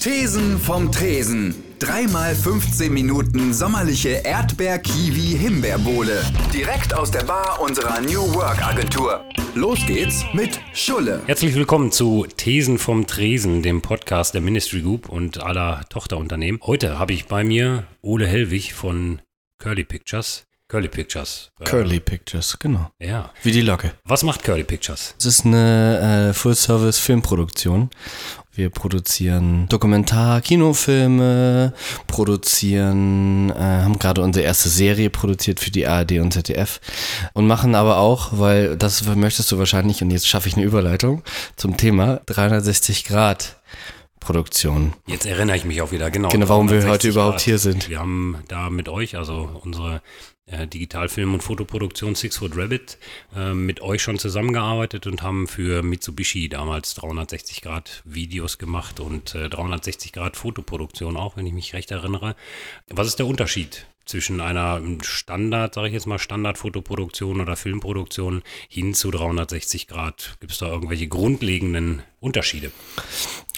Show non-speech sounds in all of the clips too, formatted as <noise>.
Thesen vom Tresen. Dreimal 15 Minuten sommerliche Erdbeer-Kiwi-Himbeerbohle. Direkt aus der Bar unserer New Work Agentur. Los geht's mit Schulle. Herzlich willkommen zu Thesen vom Tresen, dem Podcast der Ministry Group und aller Tochterunternehmen. Heute habe ich bei mir Ole Hellwig von Curly Pictures. Curly Pictures. Äh, Curly Pictures, genau. Ja. Wie die Locke. Was macht Curly Pictures? Es ist eine äh, Full-Service-Filmproduktion. Wir produzieren Dokumentar, Kinofilme, produzieren, äh, haben gerade unsere erste Serie produziert für die ARD und ZDF und machen aber auch, weil das möchtest du wahrscheinlich und jetzt schaffe ich eine Überleitung zum Thema 360 Grad Produktion. Jetzt erinnere ich mich auch wieder, genau. Genau, warum wir 360 heute überhaupt Grad. hier sind. Wir haben da mit euch, also unsere äh, Digitalfilm- und Fotoproduktion Six Foot Rabbit, äh, mit euch schon zusammengearbeitet und haben für Mitsubishi damals 360 Grad Videos gemacht und äh, 360 Grad Fotoproduktion auch, wenn ich mich recht erinnere. Was ist der Unterschied zwischen einer Standard, sage ich jetzt mal, Standardfotoproduktion oder Filmproduktion hin zu 360 Grad? Gibt es da irgendwelche grundlegenden Unterschiede?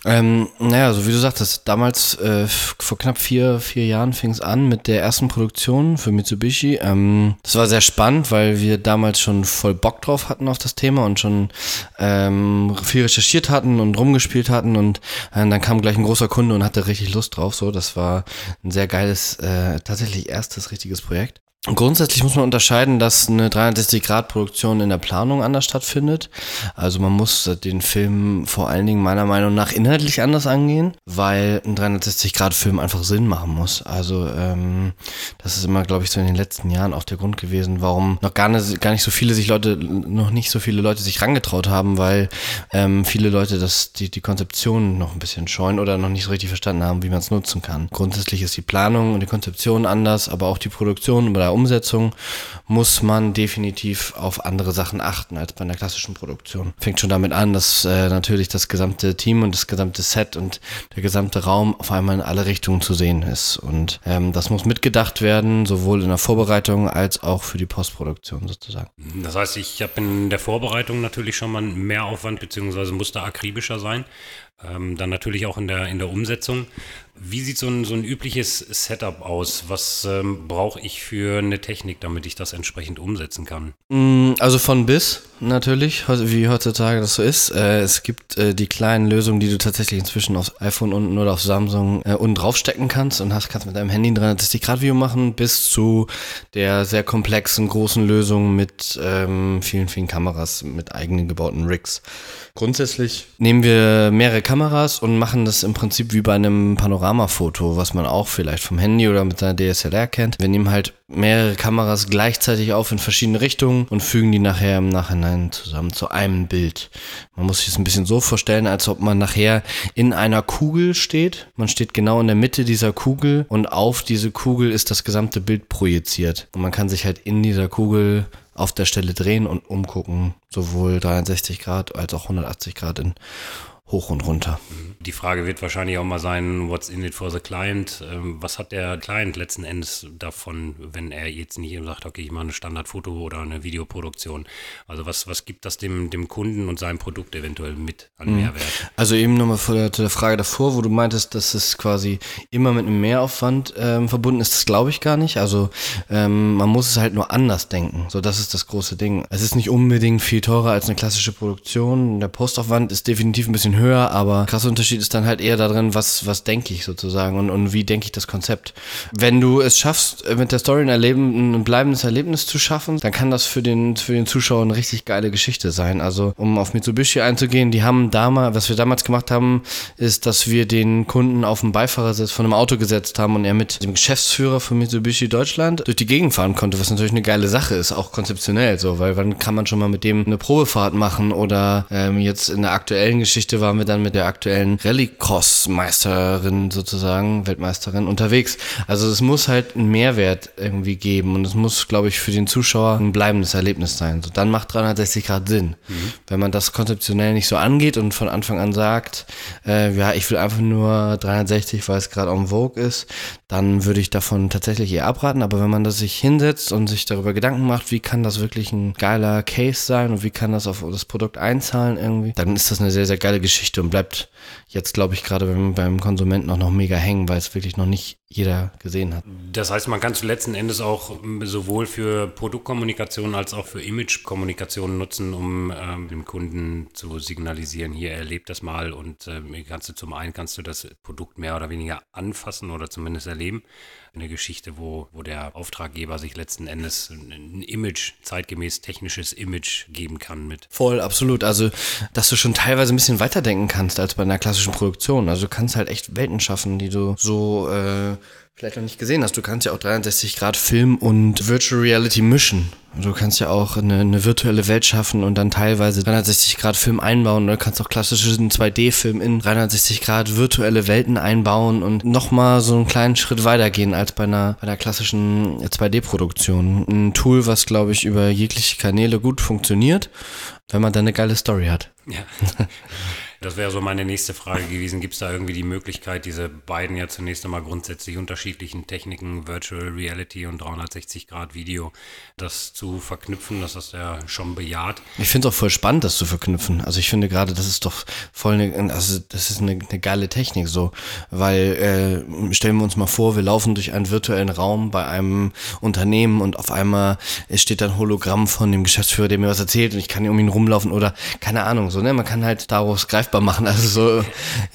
Ähm, naja, so wie du sagtest, damals, äh, vor knapp vier, vier Jahren fing es an mit der ersten Produktion für Mitsubishi. Ähm, das war sehr spannend, weil wir damals schon voll Bock drauf hatten auf das Thema und schon ähm, viel recherchiert hatten und rumgespielt hatten und äh, dann kam gleich ein großer Kunde und hatte richtig Lust drauf. So, das war ein sehr geiles, äh, tatsächlich erstes richtiges Projekt. Grundsätzlich muss man unterscheiden, dass eine 360-Grad-Produktion in der Planung anders stattfindet. Also man muss den Film vor allen Dingen meiner Meinung nach inhaltlich anders angehen, weil ein 360-Grad-Film einfach Sinn machen muss. Also ähm, das ist immer, glaube ich, so in den letzten Jahren auch der Grund gewesen, warum noch gar nicht, gar nicht so viele sich Leute, noch nicht so viele Leute sich rangetraut haben, weil ähm, viele Leute das, die, die Konzeption noch ein bisschen scheuen oder noch nicht so richtig verstanden haben, wie man es nutzen kann. Grundsätzlich ist die Planung und die Konzeption anders, aber auch die Produktion oder Umsetzung muss man definitiv auf andere Sachen achten als bei einer klassischen Produktion. Fängt schon damit an, dass äh, natürlich das gesamte Team und das gesamte Set und der gesamte Raum auf einmal in alle Richtungen zu sehen ist. Und ähm, das muss mitgedacht werden, sowohl in der Vorbereitung als auch für die Postproduktion sozusagen. Das heißt, ich habe in der Vorbereitung natürlich schon mal mehr Aufwand, beziehungsweise musste akribischer sein. Ähm, dann natürlich auch in der, in der Umsetzung. Wie sieht so ein, so ein übliches Setup aus? Was ähm, brauche ich für eine Technik, damit ich das entsprechend umsetzen kann? Mm, Also von bis natürlich, wie heutzutage das so ist. Äh, es gibt äh, die kleinen Lösungen, die du tatsächlich inzwischen aufs iPhone unten oder auf Samsung äh, unten draufstecken kannst und hast, kannst mit deinem Handy ein 360-Grad-Video machen, bis zu der sehr komplexen, großen Lösung mit ähm, vielen, vielen Kameras, mit eigenen gebauten Rigs. Grundsätzlich nehmen wir mehrere Kameras und machen das im Prinzip wie bei einem Panoramafoto, was man auch vielleicht vom Handy oder mit seiner DSLR kennt. Wir nehmen halt mehrere Kameras gleichzeitig auf in verschiedene Richtungen und fügen die nachher im Nachhinein zusammen zu einem Bild. Man muss sich das ein bisschen so vorstellen, als ob man nachher in einer Kugel steht. Man steht genau in der Mitte dieser Kugel und auf diese Kugel ist das gesamte Bild projiziert. Und man kann sich halt in dieser Kugel auf der Stelle drehen und umgucken, sowohl 63 Grad als auch 180 Grad in hoch und runter. Die Frage wird wahrscheinlich auch mal sein, what's in it for the client? Ähm, was hat der Client letzten Endes davon, wenn er jetzt nicht eben sagt, okay, ich mache eine Standardfoto oder eine Videoproduktion? Also was, was gibt das dem, dem Kunden und seinem Produkt eventuell mit an Mehrwert? Also eben nochmal vor der Frage davor, wo du meintest, dass es quasi immer mit einem Mehraufwand ähm, verbunden ist, das glaube ich gar nicht. Also ähm, man muss es halt nur anders denken. So, das ist das große Ding. Es ist nicht unbedingt viel teurer als eine klassische Produktion. Der Postaufwand ist definitiv ein bisschen höher, aber krasser Unterschied ist dann halt eher darin, was, was denke ich sozusagen und, und wie denke ich das Konzept. Wenn du es schaffst, mit der Story ein, Erleben, ein bleibendes Erlebnis zu schaffen, dann kann das für den, für den Zuschauer eine richtig geile Geschichte sein. Also, um auf Mitsubishi einzugehen, die haben damals, was wir damals gemacht haben, ist, dass wir den Kunden auf den Beifahrersitz von einem Auto gesetzt haben und er mit dem Geschäftsführer von Mitsubishi Deutschland durch die Gegend fahren konnte, was natürlich eine geile Sache ist, auch konzeptionell so, weil wann kann man schon mal mit dem eine Probefahrt machen oder ähm, jetzt in der aktuellen Geschichte waren wir dann mit der aktuellen Rallycross-Meisterin sozusagen, Weltmeisterin unterwegs. Also es muss halt einen Mehrwert irgendwie geben und es muss, glaube ich, für den Zuschauer ein bleibendes Erlebnis sein. So, dann macht 360 Grad Sinn. Wenn man das konzeptionell nicht so angeht und von Anfang an sagt, äh, ja, ich will einfach nur 360, weil es gerade en vogue ist, dann würde ich davon tatsächlich eher abraten. Aber wenn man das sich hinsetzt und sich darüber Gedanken macht, wie kann das wirklich ein geiler Case sein und wie kann das auf das Produkt einzahlen irgendwie, dann ist das eine sehr, sehr geile Geschichte Geschichte und bleibt jetzt, glaube ich, gerade beim, beim Konsumenten auch noch mega hängen, weil es wirklich noch nicht jeder gesehen hat. Das heißt, man kann es letzten Endes auch sowohl für Produktkommunikation als auch für Imagekommunikation nutzen, um ähm, dem Kunden zu signalisieren, hier erlebt das mal und äh, kannst du zum einen kannst du das Produkt mehr oder weniger anfassen oder zumindest erleben. Eine Geschichte, wo, wo der Auftraggeber sich letzten Endes ein Image, zeitgemäß technisches Image geben kann mit. Voll, absolut. Also, dass du schon teilweise ein bisschen weiterdenken kannst als bei einer klassischen Produktion. Also du kannst halt echt Welten schaffen, die du so äh, vielleicht noch nicht gesehen hast. Du kannst ja auch 63 Grad Film und Virtual Reality mischen. Du kannst ja auch eine, eine virtuelle Welt schaffen und dann teilweise 360 Grad Film einbauen. Du kannst auch klassischen 2D-Film in 360 Grad virtuelle Welten einbauen und nochmal so einen kleinen Schritt weitergehen als bei einer, bei einer klassischen 2D-Produktion. Ein Tool, was, glaube ich, über jegliche Kanäle gut funktioniert, wenn man dann eine geile Story hat. Ja. <laughs> Das wäre so meine nächste Frage gewesen. Gibt es da irgendwie die Möglichkeit, diese beiden ja zunächst einmal grundsätzlich unterschiedlichen Techniken, Virtual Reality und 360 Grad Video, das zu verknüpfen? Das hast du ja schon bejaht. Ich finde es auch voll spannend, das zu verknüpfen. Also ich finde gerade, das ist doch voll eine, also das ist eine, eine geile Technik so, weil äh, stellen wir uns mal vor, wir laufen durch einen virtuellen Raum bei einem Unternehmen und auf einmal steht dann Hologramm von dem Geschäftsführer, der mir was erzählt und ich kann um ihn rumlaufen oder keine Ahnung, so, ne? Man kann halt daraus greifbar greifbar machen. Also so,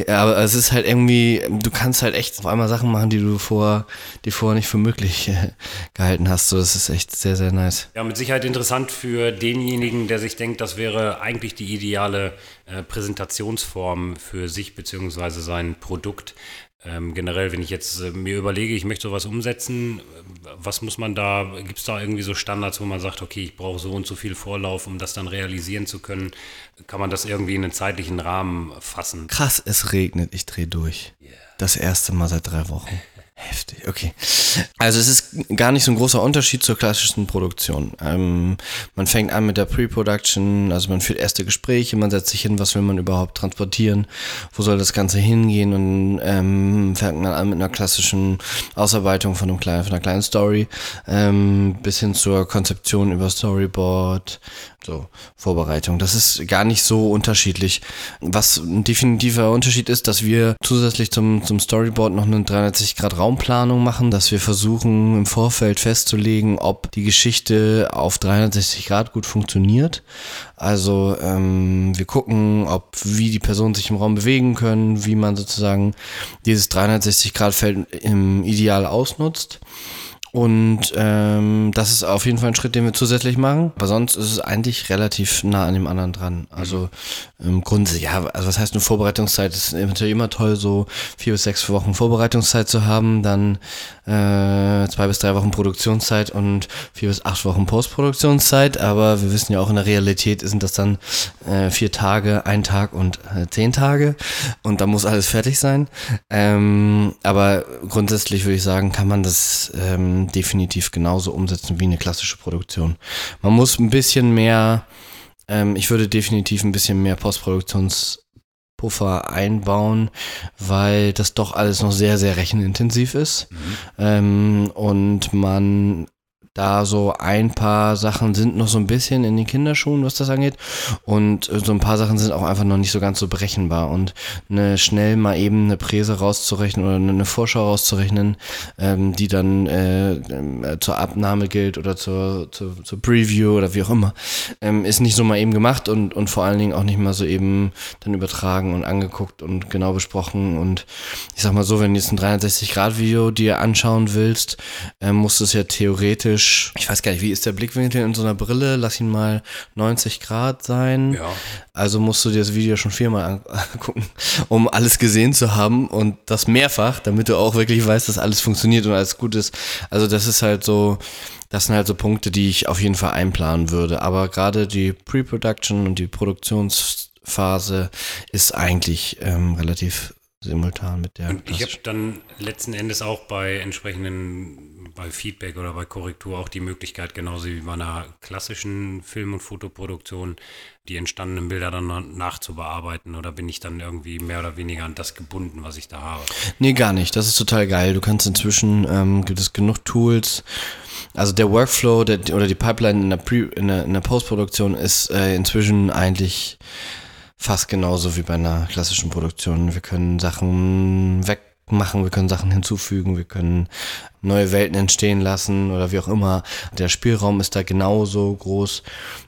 ja, aber es ist halt irgendwie, du kannst halt echt auf einmal Sachen machen, die du vor, die vorher nicht für möglich äh, gehalten hast. So, das ist echt sehr, sehr nice. Ja, mit Sicherheit interessant für denjenigen, der sich denkt, das wäre eigentlich die ideale äh, Präsentationsform für sich beziehungsweise sein Produkt. Ähm, generell, wenn ich jetzt äh, mir überlege, ich möchte sowas umsetzen, äh, was muss man da, gibt es da irgendwie so Standards, wo man sagt, okay, ich brauche so und so viel Vorlauf, um das dann realisieren zu können? Kann man das irgendwie in einen zeitlichen Rahmen fassen? Krass, es regnet, ich drehe durch. Yeah. Das erste Mal seit drei Wochen. Heftig, okay. Also es ist gar nicht so ein großer Unterschied zur klassischen Produktion. Ähm, man fängt an mit der Pre-Production, also man führt erste Gespräche, man setzt sich hin, was will man überhaupt transportieren, wo soll das Ganze hingehen und ähm, fängt man an mit einer klassischen Ausarbeitung von, einem kleinen, von einer kleinen Story ähm, bis hin zur Konzeption über Storyboard, so, Vorbereitung. Das ist gar nicht so unterschiedlich. Was ein definitiver Unterschied ist, dass wir zusätzlich zum, zum Storyboard noch eine 360 Grad Raumplanung machen, dass wir versuchen im Vorfeld festzulegen, ob die Geschichte auf 360 Grad gut funktioniert. Also ähm, wir gucken, ob wie die Personen sich im Raum bewegen können, wie man sozusagen dieses 360 Grad Feld im Ideal ausnutzt. Und ähm, das ist auf jeden Fall ein Schritt, den wir zusätzlich machen. Aber sonst ist es eigentlich relativ nah an dem anderen dran. Also im Grunde, ja, also was heißt eine Vorbereitungszeit? Es ist natürlich immer toll, so vier bis sechs Wochen Vorbereitungszeit zu haben, dann äh, zwei bis drei Wochen Produktionszeit und vier bis acht Wochen Postproduktionszeit. Aber wir wissen ja auch in der Realität sind das dann äh, vier Tage, ein Tag und äh, zehn Tage. Und da muss alles fertig sein. Ähm, aber grundsätzlich würde ich sagen, kann man das ähm, definitiv genauso umsetzen wie eine klassische Produktion. Man muss ein bisschen mehr, ähm, ich würde definitiv ein bisschen mehr Postproduktionspuffer einbauen, weil das doch alles noch sehr, sehr rechenintensiv ist. Mhm. Ähm, und man da so ein paar Sachen sind noch so ein bisschen in den Kinderschuhen, was das angeht. Und äh, so ein paar Sachen sind auch einfach noch nicht so ganz so berechenbar. Und eine, schnell mal eben eine Präse rauszurechnen oder eine Vorschau rauszurechnen, ähm, die dann äh, äh, zur Abnahme gilt oder zur, zur, zur Preview oder wie auch immer, ähm, ist nicht so mal eben gemacht und, und vor allen Dingen auch nicht mal so eben dann übertragen und angeguckt und genau besprochen. Und ich sag mal so, wenn du jetzt ein 360-Grad-Video dir anschauen willst, äh, musst du es ja theoretisch optisch, ich weiß gar nicht, wie ist der Blickwinkel in so einer Brille? Lass ihn mal 90 Grad sein. Ja. Also musst du dir das Video schon viermal <laughs> angucken, um alles gesehen zu haben und das mehrfach, damit du auch wirklich weißt, dass alles funktioniert und alles gut ist. Also das ist halt so, das sind halt so Punkte, die ich auf jeden Fall einplanen würde. Aber gerade die Pre-Production und die Produktionsphase ist eigentlich ähm, relativ simultan mit der. Und ich habe dann letzten Endes auch bei entsprechenden bei Feedback oder bei Korrektur auch die Möglichkeit, genauso wie bei einer klassischen Film- und Fotoproduktion, die entstandenen Bilder dann nachzubearbeiten oder bin ich dann irgendwie mehr oder weniger an das gebunden, was ich da habe? Nee, gar nicht. Das ist total geil. Du kannst inzwischen, ähm, gibt es genug Tools. Also der Workflow der, oder die Pipeline in der, Pre, in der, in der Postproduktion ist äh, inzwischen eigentlich fast genauso wie bei einer klassischen Produktion. Wir können Sachen wegmachen, wir können Sachen hinzufügen, wir können neue Welten entstehen lassen oder wie auch immer. Der Spielraum ist da genauso groß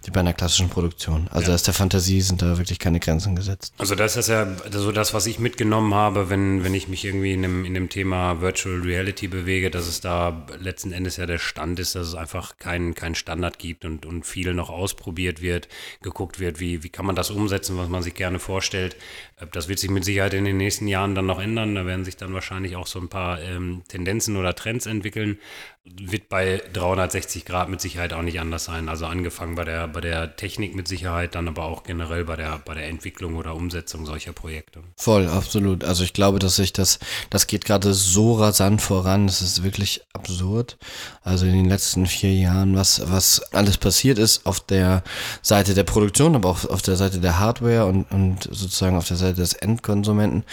wie bei einer klassischen Produktion. Also ja. da ist der Fantasie sind da wirklich keine Grenzen gesetzt. Also das ist ja so das, was ich mitgenommen habe, wenn, wenn ich mich irgendwie in dem, in dem Thema Virtual Reality bewege, dass es da letzten Endes ja der Stand ist, dass es einfach keinen kein Standard gibt und, und viel noch ausprobiert wird, geguckt wird, wie, wie kann man das umsetzen, was man sich gerne vorstellt. Das wird sich mit Sicherheit in den nächsten Jahren dann noch ändern. Da werden sich dann wahrscheinlich auch so ein paar ähm, Tendenzen oder Trends entwickeln wird bei 360 Grad mit Sicherheit auch nicht anders sein. Also angefangen bei der, bei der Technik mit Sicherheit, dann aber auch generell bei der, bei der Entwicklung oder Umsetzung solcher Projekte. Voll, absolut. Also ich glaube, dass sich das, das geht gerade so rasant voran, das ist wirklich absurd. Also in den letzten vier Jahren, was, was alles passiert ist auf der Seite der Produktion, aber auch auf der Seite der Hardware und, und sozusagen auf der Seite des Endkonsumenten.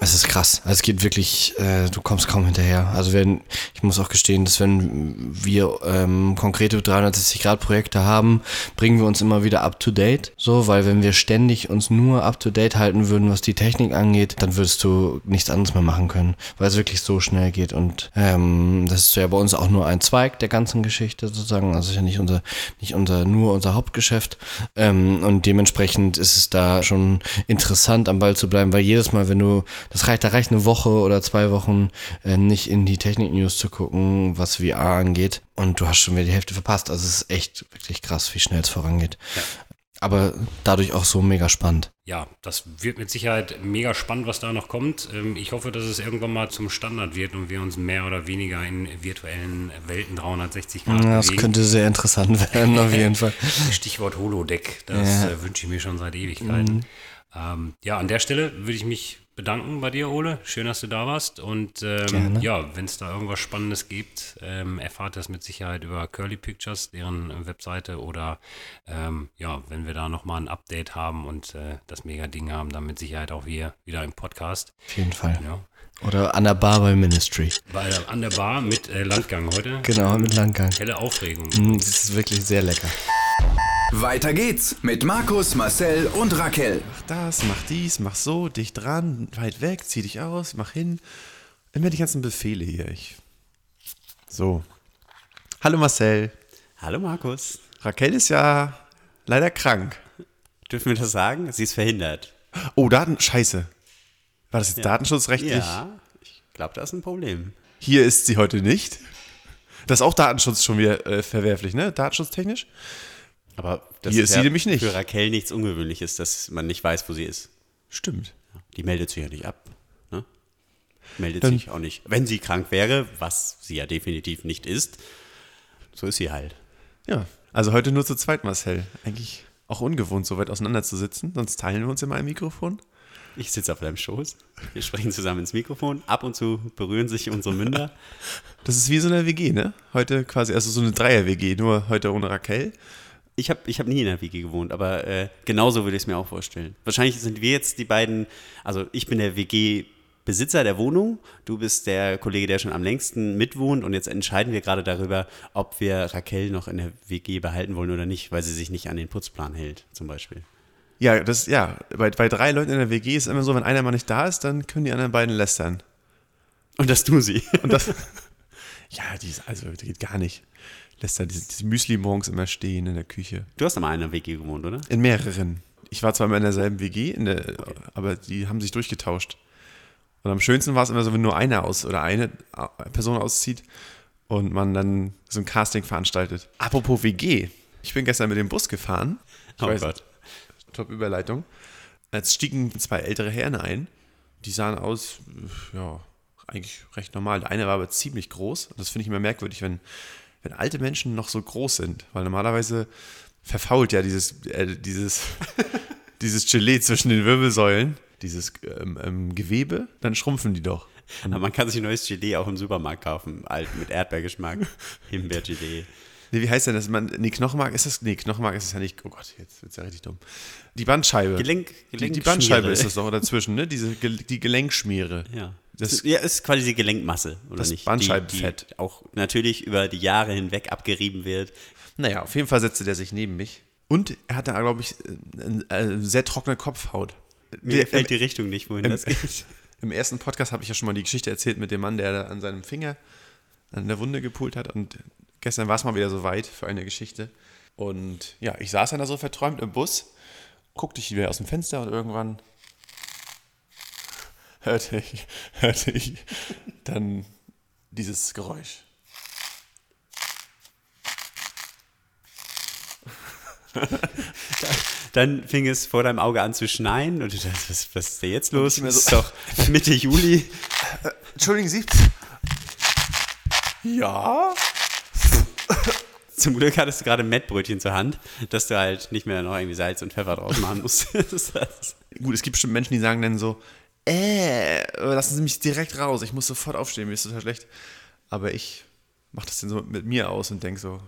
Es ist krass. Also es geht wirklich, äh, du kommst kaum hinterher. Also wenn, ich muss auch gestehen, dass wenn wir ähm, konkrete 360-Grad-Projekte haben, bringen wir uns immer wieder up-to-date. So, weil wenn wir ständig uns nur up-to-date halten würden, was die Technik angeht, dann würdest du nichts anderes mehr machen können, weil es wirklich so schnell geht. Und ähm, das ist ja bei uns auch nur ein Zweig der ganzen Geschichte sozusagen. Also ist ja nicht unser, nicht unser, nur unser Hauptgeschäft. Ähm, und dementsprechend ist es da schon interessant, am Ball zu bleiben, weil jedes Mal, wenn du, das reicht, da reicht eine Woche oder zwei Wochen äh, nicht in die Technik-News zu gucken, was VR angeht. Und du hast schon wieder die Hälfte verpasst. Also es ist echt wirklich krass, wie schnell es vorangeht. Ja. Aber dadurch auch so mega spannend. Ja, das wird mit Sicherheit mega spannend, was da noch kommt. Ähm, ich hoffe, dass es irgendwann mal zum Standard wird und wir uns mehr oder weniger in virtuellen Welten 360 Grad ja, Das bewegen. könnte sehr interessant werden, auf jeden Fall. <laughs> Stichwort Holodeck, das ja. Äh, wünsche ich mir schon seit Ewigkeiten. Mhm. Ähm, ja, an der Stelle würde ich mich bedanken bei dir, Ole. Schön, dass du da warst. Und ähm, ja, wenn es da irgendwas Spannendes gibt, ähm, erfahrt das mit Sicherheit über Curly Pictures, deren Webseite. Oder ähm, ja, wenn wir da nochmal ein Update haben und äh, das Mega-Ding haben, dann mit Sicherheit auch wir wieder im Podcast. Auf jeden Fall. Ja. Oder an der Bar bei Ministry. Bei, an der Bar mit äh, Landgang heute. Genau, mit Landgang. Helle Aufregung. Mm, das ist wirklich sehr lecker. Weiter geht's mit Markus, Marcel und Raquel. Mach das, mach dies, mach so, dicht dran, weit weg, zieh dich aus, mach hin. Immer die ganzen Befehle hier. Ich. So. Hallo Marcel. Hallo Markus. Raquel ist ja leider krank. Dürfen wir das sagen? Sie ist verhindert. Oh, Daten. Scheiße. War das jetzt ja. datenschutzrechtlich? Ja, ich glaube, da ist ein Problem. Hier ist sie heute nicht. Das ist auch Datenschutz schon wieder äh, verwerflich, ne? Datenschutztechnisch. Aber das Hier ist, ja nämlich nicht. für Raquel nichts Ungewöhnliches, dass man nicht weiß, wo sie ist. Stimmt. Die meldet sich ja nicht ab. Ne? Meldet Dann, sich auch nicht. Wenn sie krank wäre, was sie ja definitiv nicht ist, so ist sie halt. Ja, also heute nur zu zweit, Marcel. Eigentlich auch ungewohnt, so weit auseinander zu sitzen. Sonst teilen wir uns immer ein Mikrofon. Ich sitze auf deinem Schoß. Wir sprechen zusammen ins Mikrofon. Ab und zu berühren sich unsere Münder. Das ist wie so eine WG, ne? Heute quasi, also so eine Dreier-WG, nur heute ohne Raquel. Ich habe ich hab nie in der WG gewohnt, aber äh, genauso würde ich es mir auch vorstellen. Wahrscheinlich sind wir jetzt die beiden, also ich bin der WG Besitzer der Wohnung, du bist der Kollege, der schon am längsten mitwohnt und jetzt entscheiden wir gerade darüber, ob wir Raquel noch in der WG behalten wollen oder nicht, weil sie sich nicht an den Putzplan hält, zum Beispiel. Ja, das, ja, bei, bei drei Leuten in der WG ist immer so, wenn einer mal nicht da ist, dann können die anderen beiden lästern. Und das tun sie. Und das, <laughs> ja, die ist, also, das geht gar nicht lässt da dieses, dieses Müsli morgens immer stehen in der Küche. Du hast mal in einer WG gewohnt, oder? In mehreren. Ich war zwar immer in derselben WG, in der, okay. aber die haben sich durchgetauscht. Und am schönsten war es immer so, wenn nur einer aus oder eine Person auszieht und man dann so ein Casting veranstaltet. Apropos WG. Ich bin gestern mit dem Bus gefahren. Ich oh weiß, Gott. Top Überleitung. Jetzt stiegen zwei ältere Herren ein. Die sahen aus, ja, eigentlich recht normal. Der eine war aber ziemlich groß. Und das finde ich immer merkwürdig, wenn wenn alte Menschen noch so groß sind, weil normalerweise verfault ja dieses, äh, dieses, <laughs> dieses Gelee zwischen den Wirbelsäulen, dieses ähm, ähm, Gewebe, dann schrumpfen die doch. Aber man kann sich ein neues Gelee auch im Supermarkt kaufen, alt mit Erdbeergeschmack, <laughs> Himbeergelee. Nee, wie heißt denn das? Man, nee, Knochenmark ist das? Nee, Knochenmark ist es ja nicht. Oh Gott, jetzt wird es ja richtig dumm. Die Bandscheibe. Gelenk, Gelenk die, die Bandscheibe ist das <laughs> doch dazwischen, ne? Diese, die Gelenkschmiere. Ja. Das, ja, ist quasi die Gelenkmasse, oder das nicht? Bandscheibenfett. Die, die auch natürlich über die Jahre hinweg abgerieben wird. Naja, auf jeden Fall setzte der sich neben mich Und er hatte, glaube ich, eine, eine sehr trockene Kopfhaut. Mir gefällt die Richtung nicht, wohin im, das geht. <laughs> Im ersten Podcast habe ich ja schon mal die Geschichte erzählt mit dem Mann, der da an seinem Finger an der Wunde gepult hat. Und gestern war es mal wieder so weit für eine Geschichte. Und ja, ich saß dann da so verträumt im Bus, guckte ich wieder aus dem Fenster und irgendwann hörte ich, hörte ich dann dieses Geräusch. <laughs> Dann fing es vor deinem Auge an zu schneien und du dachtest, was, ist denn jetzt los? mehr Es so- ist doch Mitte Juli. Entschuldigen Sie. Ja? Zum Glück hattest du gerade Mettbrötchen zur Hand, dass du halt nicht mehr noch irgendwie Salz und Pfeffer draus machen musst. <laughs> Gut, es gibt bestimmt Menschen, die sagen dann so, äh, lassen Sie mich direkt raus, ich muss sofort aufstehen, mir ist total schlecht. Aber ich mache das dann so mit mir aus und denke so,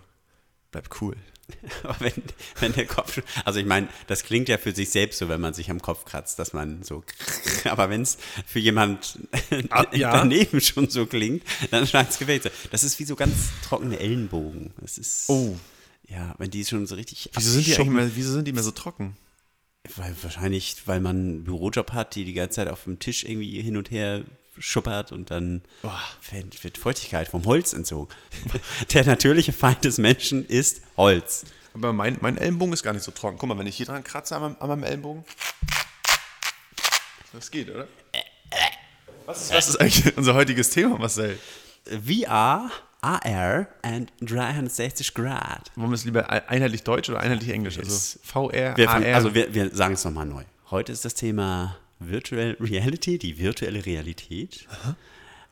bleib cool. <laughs> Aber wenn, wenn der Kopf, also ich meine, das klingt ja für sich selbst so, wenn man sich am Kopf kratzt, dass man so, <laughs> aber wenn es für jemand Ah, <laughs> ja. daneben schon so klingt, dann scheint es gefällt. Das ist wie so ganz trockene Ellenbogen. Das ist, Oh. ja, wenn die schon so richtig Wieso sind, die immer, wieso sind die immer so trocken? Weil, wahrscheinlich, weil man einen Bürojob hat, die die ganze Zeit auf dem Tisch irgendwie hin und her schuppert und dann wird, wird Feuchtigkeit vom Holz entzogen. <laughs> Der natürliche Feind des Menschen ist Holz. Aber mein, mein Ellenbogen ist gar nicht so trocken. Guck mal, wenn ich hier dran kratze an meinem, an meinem Ellenbogen. Das geht, oder? Was ist, was ist eigentlich unser heutiges Thema, Marcel? VR, AR and 360 Grad. Wollen wir es lieber ein- einheitlich Deutsch oder einheitlich Englisch? Also VR, Wir, AR. also wir, wir sagen es nochmal neu. Heute ist das Thema Virtual Reality, die virtuelle Realität.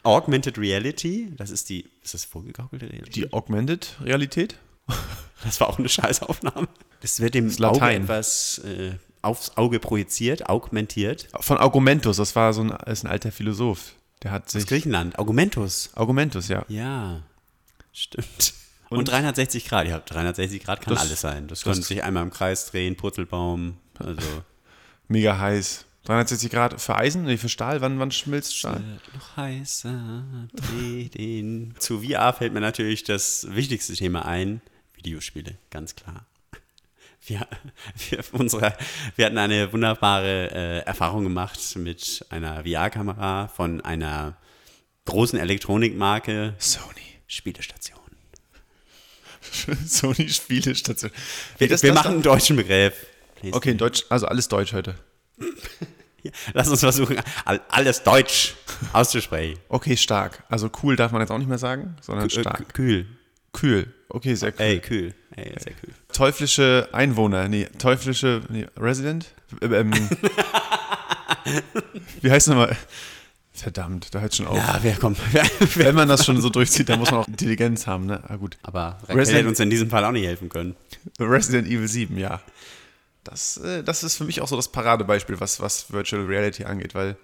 Augmented Reality, das ist die, ist das vorgegaukelte Realität? die Augmented Realität? <laughs> Das war auch eine Scheißaufnahme. Das wird dem ist Auge etwas äh, aufs Auge projiziert, augmentiert. Von Argumentus, das war so ein, ist ein alter Philosoph. Der hat sich. Aus Griechenland, Augmentus. Argumentus, ja. Ja, stimmt. Und, 360 Grad, ja, 360 Grad kann Das- alles sein. Das, das- kann sich einmal im Kreis drehen, Purzelbaum, also <laughs> Mega heiß. 360 Grad für Eisen? Nee, für Stahl? Wann, wann schmilzt Stahl? noch heißer, dreh den. <laughs> Zu VR fällt mir natürlich das wichtigste Thema ein, Videospiele, ganz klar. <laughs> Wir, wir, unsere, wir hatten eine wunderbare äh, Erfahrung gemacht mit einer VR-Kamera von einer großen Elektronikmarke, Sony. Spielestation. <laughs> Sony Spielestation. Wir, das- wir das machen einen deutschen Begriff. Okay, in Deutsch, also alles Deutsch heute. <laughs> Lass uns versuchen, all- alles Deutsch auszusprechen. Okay, stark. Also cool darf man jetzt auch nicht mehr sagen, sondern Äh, stark. Kühl. Kühl. Okay, sehr cool. Ey, kühl. Ey, sehr kühl. Teuflische Einwohner. Nee, teuflische nee, Resident? Äh, Ähm, <laughs> wie heißt nochmal? Verdammt, da hört schon auf. Ja, wer kommt? <laughs> Wenn man das schon so durchzieht, dann muss man auch Intelligenz haben, ne? Ah, gut. Aber Raquel Resident- hätte uns in diesem Fall auch nicht helfen können. Resident Evil 7, ja. Das, äh, das ist für mich auch so das Paradebeispiel, was, was Virtual Reality angeht, weil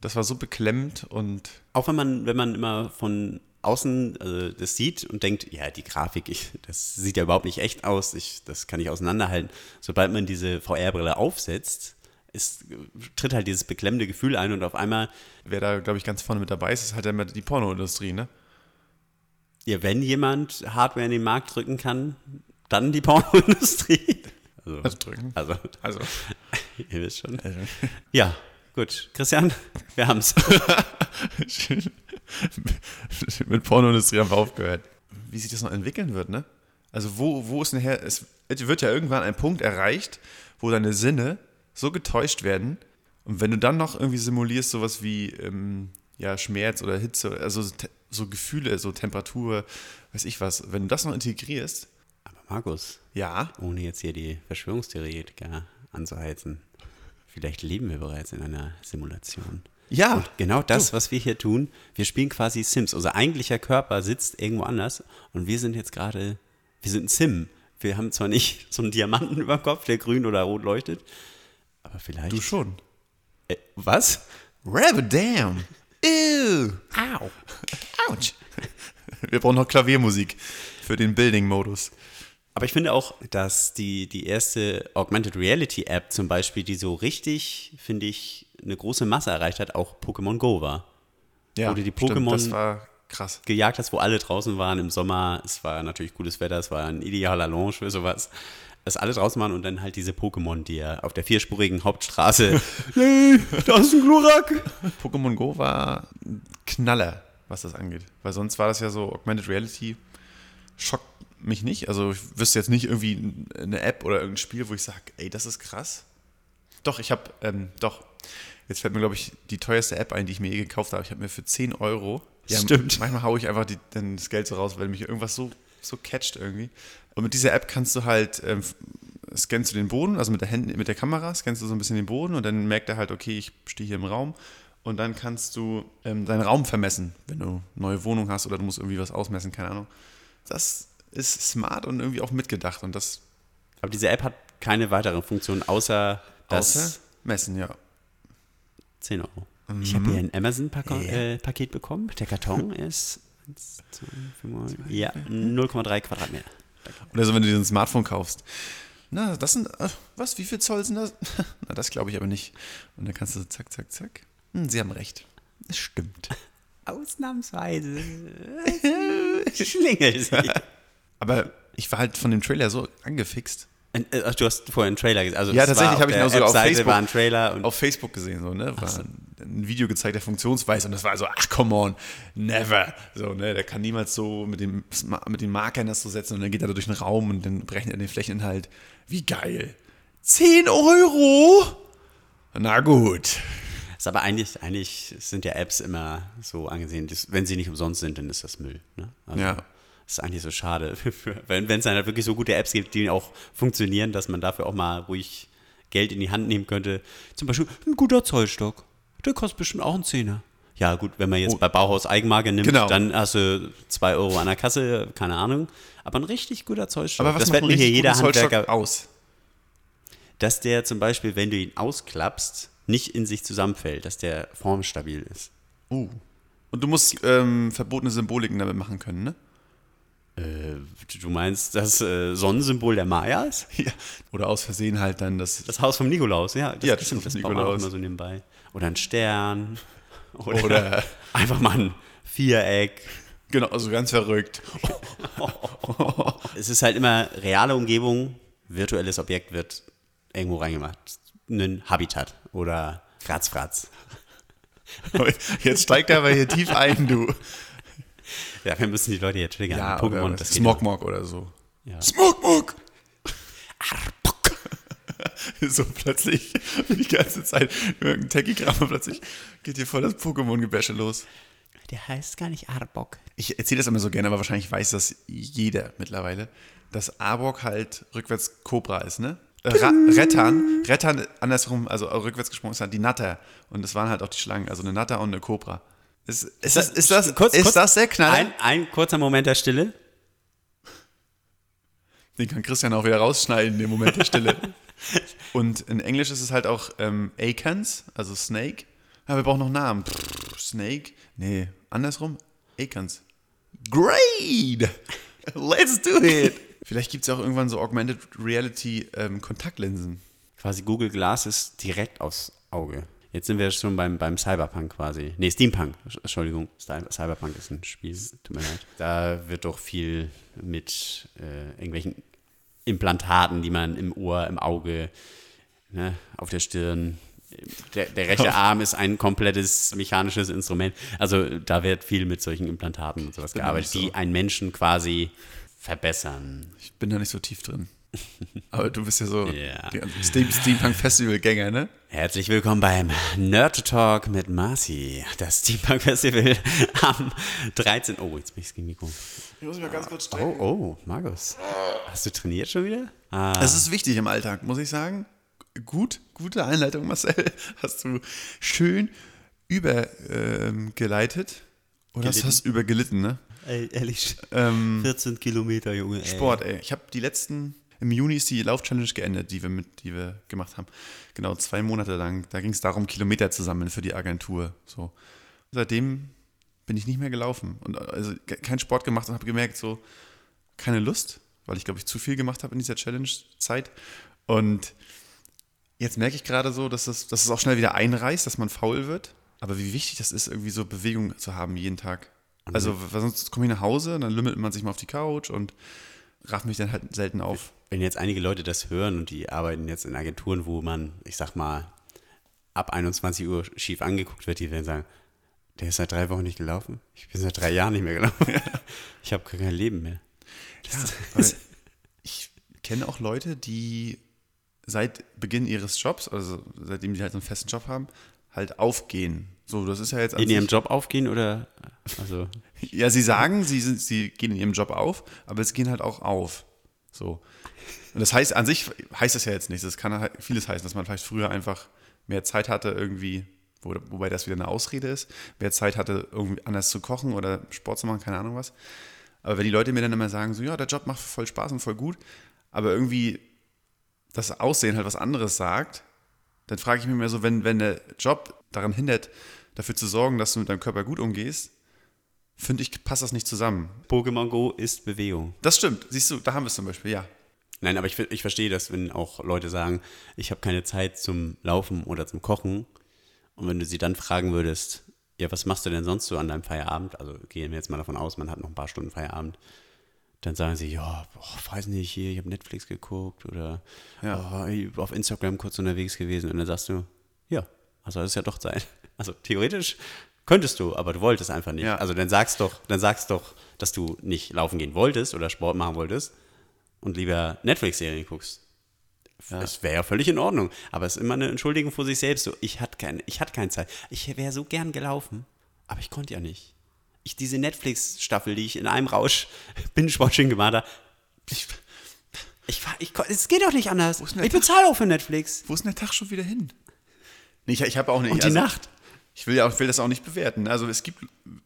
das war so beklemmend und Auch wenn man, wenn man immer von außen äh, das sieht und denkt, ja, die Grafik, ich, das sieht ja überhaupt nicht echt aus, ich, das kann ich auseinanderhalten. Sobald man diese VR-Brille aufsetzt, ist, tritt halt dieses beklemmende Gefühl ein und auf einmal, wer da, glaube ich, ganz vorne mit dabei ist, ist halt immer die Pornoindustrie, ne? ja, wenn jemand Hardware in den Markt drücken kann, dann die Pornoindustrie. <laughs> Also, Also drücken. also, Also, <laughs> ihr wisst schon. Ja, gut. Christian, wir haben's. <laughs> mit Pornoindustrie haben wir aufgehört. Wie sich das noch entwickeln wird, ne? Also wo, wo ist nachher, es wird ja irgendwann ein Punkt erreicht, wo deine Sinne so getäuscht werden und wenn du dann noch irgendwie simulierst, sowas wie ähm, ja, Schmerz oder Hitze, also so Gefühle, so Temperatur, weiß ich was, wenn du das noch integrierst, Aber Markus, ja, ohne jetzt hier die Verschwörungstheoretiker anzuheizen, vielleicht leben wir bereits in einer Simulation. ja, Und genau das, was wir hier tun, wir spielen quasi Sims. Unser eigentlicher Körper sitzt irgendwo anders und wir sind jetzt gerade, wir sind ein Sim. Wir haben zwar nicht <laughs> so einen Diamanten über dem Kopf, der grün oder rot leuchtet, aber vielleicht. du schon. Äh, was? Rabadam. Ew. Au. Autsch. Wir brauchen noch Klaviermusik für den Building-Modus. Aber ich finde auch, dass die, die erste Augmented Reality App zum Beispiel, die so richtig, finde ich, eine große Masse erreicht hat, auch Pokémon Go war. Ja, Oder die stimmt, Pokémon- Das war krass. gejagt hast, wo alle draußen waren im Sommer. Es war natürlich gutes Wetter, es war ein idealer Lounge für sowas. Dass alle draußen waren und dann halt diese Pokémon, die ja auf der vierspurigen Hauptstraße. <laughs> Yay, da ist ein Glurak! Pokémon Go war ein Knaller, was das angeht. Weil sonst war das ja so Augmented Reality. Schockt mich nicht. Also ich wüsste jetzt nicht irgendwie eine App oder irgendein Spiel, wo ich sage, ey, das ist krass. Doch, ich habe, ähm, doch. Jetzt fällt mir, glaube ich, die teuerste App ein, die ich mir je gekauft habe. Ich habe mir für 10 Euro. Ja, Stimmt. Manchmal haue ich einfach die, das Geld so raus, weil mich irgendwas so, so catcht irgendwie. Und mit dieser App kannst du halt, ähm, scannst du den Boden, also mit der, Hand, mit der Kamera scannst du so ein bisschen den Boden und dann merkt er halt, okay, ich stehe hier im Raum. Und dann kannst du ähm, deinen Raum vermessen, wenn du eine neue Wohnung hast oder du musst irgendwie was ausmessen, keine Ahnung. Das ist smart und irgendwie auch mitgedacht und das Aber diese App hat keine weitere Funktion, außer das außer messen, ja. 10 Euro. Ich habe hier ein Amazon-Paket bekommen. Der Karton <laughs> ist 1, 2, 5, ja, 0,3 Quadratmeter. Oder so, wenn du dir ein Smartphone kaufst. Na, das sind, äh, was, wie viel Zoll sind das? <laughs> Na, das glaube ich aber nicht. Und dann kannst du so zack, zack, zack. Hm, Sie haben recht. Es stimmt. <laughs> Ausnahmsweise <laughs> schlingelt sich. Aber ich war halt von dem Trailer so angefixt. Äh, ach, Du hast vorher einen Trailer gesehen. Also Ja, tatsächlich habe ich der noch sogar auf Facebook- war ein Trailer Auf Facebook gesehen, so, ne? War ein Video gezeigt, der Funktionsweise. Und das war so, ach, come on, never. So, ne? Der kann niemals so mit, dem, mit den Markern das so setzen und dann geht er da durch den Raum und dann berechnet er den Flächeninhalt. Wie geil. 10 Euro? Na gut. ist aber eigentlich, eigentlich sind ja Apps immer so angesehen, dass, wenn sie nicht umsonst sind, dann ist das Müll. Ne? Also, Ja. Das ist eigentlich so schade, <laughs> wenn es dann halt wirklich so gute Apps gibt, die auch funktionieren, dass man dafür auch mal ruhig Geld in die Hand nehmen könnte. Zum Beispiel ein guter Zollstock. Der kostet bestimmt auch einen Zehner. Ja, gut, wenn man jetzt bei Bauhaus Eigenmarke nimmt, Genau. dann hast du zwei Euro an der Kasse, keine Ahnung. Aber ein richtig guter Zollstock. Aber was das macht mir hier jeder Handwerker aus? dass der zum Beispiel, wenn du ihn ausklappst, nicht in sich zusammenfällt, dass der formstabil ist. Uh. Und du musst ähm, verbotene Symboliken damit machen können, ne? Äh, du meinst das äh, Sonnensymbol der Mayas? <laughs> Ja. Oder aus Versehen halt dann das. Das Haus vom Nikolaus, ja. Das, Ja, das stimmt, Haus das Nikolaus. immer so nebenbei. Oder ein Stern. <laughs> Oder, Oder- <laughs> einfach mal ein Viereck. Genau, also ganz verrückt. Es ist halt immer reale Umgebung, virtuelles Objekt wird irgendwo reingemacht. Ein Habitat oder Fratz Fratz. Jetzt steigt er aber hier tief ein, du. Ja, wir müssen die Leute hier triggern. Ja, Pokémon, oder das Smogmog oder so. Ja. Smogmog! <laughs> so plötzlich, die ganze Zeit, irgendein Techie-Kram und plötzlich geht hier voll das Pokémon-Gebäsche los. Der heißt gar nicht Arbok. Ich erzähle das immer so gerne, aber wahrscheinlich weiß das jeder mittlerweile, dass Arbok halt rückwärts Cobra ist, ne? Ra Rettan, Rettan andersrum, also rückwärts gesprungen ist halt die Natter. Und das waren halt auch die Schlangen, also eine Natter und eine Cobra. Ist, ist, das, ist, das, Kurz- ist kurz- das der Knaller? Ein, ein kurzer Moment der Stille. Den kann Christian auch wieder rausschneiden in dem Moment der Stille. <laughs> Und in Englisch ist es halt auch ähm, Akans, also Snake. Aber wir brauchen noch Namen. Pff, Snake? Nee, andersrum. Akans. Great! <laughs> Let's do it! Vielleicht gibt es auch irgendwann so Augmented Reality ähm, Kontaktlinsen. Quasi Google Glass ist direkt aufs Auge. Jetzt sind wir schon beim, beim Cyberpunk quasi. Nee, Steampunk. Entschuldigung, Cy- Cyberpunk ist ein Spiel. Tut mir leid. Da wird doch viel mit äh, irgendwelchen Implantaten, die man im Ohr, im Auge, ne, auf der Stirn. Der, der rechte <laughs> Arm ist ein komplettes mechanisches Instrument. Also da wird viel mit solchen Implantaten und sowas gearbeitet, so. die einen Menschen quasi verbessern. Ich bin da nicht so tief drin. Aber du bist ja so Ja. der Steam Steampunk Festival-Gänger, ne? Herzlich willkommen beim Nerd Talk mit Marci. Das Steampunk Festival am 13. Oh, jetzt bin ich gegen Mikro. Ich muss mich mal ganz kurz Oh, oh, Markus. Hast du trainiert schon wieder? Ah, Es ist wichtig im Alltag, muss ich sagen. Gut, gute Einleitung, Marcel. Hast du schön übergeleitet. Oder hast, hast übergelitten, ne? ey, ehrlich. Ähm, 14 Kilometer, Junge. Ey. Sport, ey. Ich habe die letzten, im Juni ist die Lauf-Challenge geendet, die wir, mit, die wir gemacht haben. Genau, zwei Monate lang. Da ging es darum, Kilometer zu sammeln für die Agentur. So. Seitdem bin ich nicht mehr gelaufen. Und also ke- keinen Sport gemacht und habe gemerkt, so, keine Lust, weil ich, glaube ich, zu viel gemacht habe in dieser Challenge-Zeit. Und jetzt merke ich gerade so, dass es, dass es auch schnell wieder einreißt, dass man faul wird. Aber wie wichtig das ist, irgendwie so Bewegung zu haben jeden Tag. Also, weil sonst komme ich nach Hause, dann lümmelt man sich mal auf die Couch und rafft mich dann halt selten auf. Wenn jetzt einige Leute das hören und die arbeiten jetzt in Agenturen, wo man, ich sag mal, ab 21 Uhr schief angeguckt wird, die werden sagen, der ist seit drei Wochen nicht gelaufen. Ich bin seit drei Jahren nicht mehr gelaufen. <laughs> Ich habe kein Leben mehr. Ja, ich kenne auch Leute, die seit Beginn ihres Jobs, also seitdem die halt so einen festen Job haben, halt aufgehen. So, das ist ja jetzt In ihrem Job aufgehen oder also Ja, sie sagen, sie, sind, sie gehen in ihrem Job auf, aber sie gehen halt auch auf. So. Und das heißt, an sich heißt das ja jetzt nichts. Das kann halt vieles heißen, dass man vielleicht früher einfach mehr Zeit hatte, irgendwie, wo, wobei das wieder eine Ausrede ist, mehr Zeit hatte, irgendwie anders zu kochen oder Sport zu machen, keine Ahnung was. Aber wenn die Leute mir dann immer sagen, so, ja, der Job macht voll Spaß und voll gut, aber irgendwie das Aussehen halt was anderes sagt, dann frage ich mich mehr so, wenn, wenn der Job daran hindert, dafür zu sorgen, dass du mit deinem Körper gut umgehst, finde ich, passt das nicht zusammen. Pokémon Go ist Bewegung. Das stimmt. Siehst du, da haben wir es zum Beispiel, ja. Nein, aber ich, ich verstehe das, wenn auch Leute sagen, ich habe keine Zeit zum Laufen oder zum Kochen. Und wenn du sie dann fragen würdest, ja, was machst du denn sonst so an deinem Feierabend? Also gehen wir jetzt mal davon aus, man hat noch ein paar Stunden Feierabend. Dann sagen sie, ja, boah, weiß nicht, hier, ich habe Netflix geguckt oder Ja. oh, auf Instagram kurz unterwegs gewesen. Und dann sagst du, ja, also das ist ja doch Zeit. <laughs> Also theoretisch könntest du, aber du wolltest einfach nicht. Ja. Also dann sagst doch, dann sagst doch, dass du nicht laufen gehen wolltest oder Sport machen wolltest und lieber Netflix-Serien guckst. Das wäre ja völlig in Ordnung. Aber es ist immer eine Entschuldigung vor sich selbst. So, ich hatte keine, ich hatte keine Zeit. Ich wäre so gern gelaufen, aber ich konnte ja nicht. Ich, diese Netflix-Staffel, die ich in einem Rausch <laughs> Binge-Watching gemacht habe, ich, ich, war- ich, es geht doch nicht anders. Ich bezahle auch für Netflix. Wo ist denn der Tag schon wieder hin? Nee, ich, ich habe auch nicht. Und die Nacht. Ich will ja auch, will das auch nicht bewerten. Also es gibt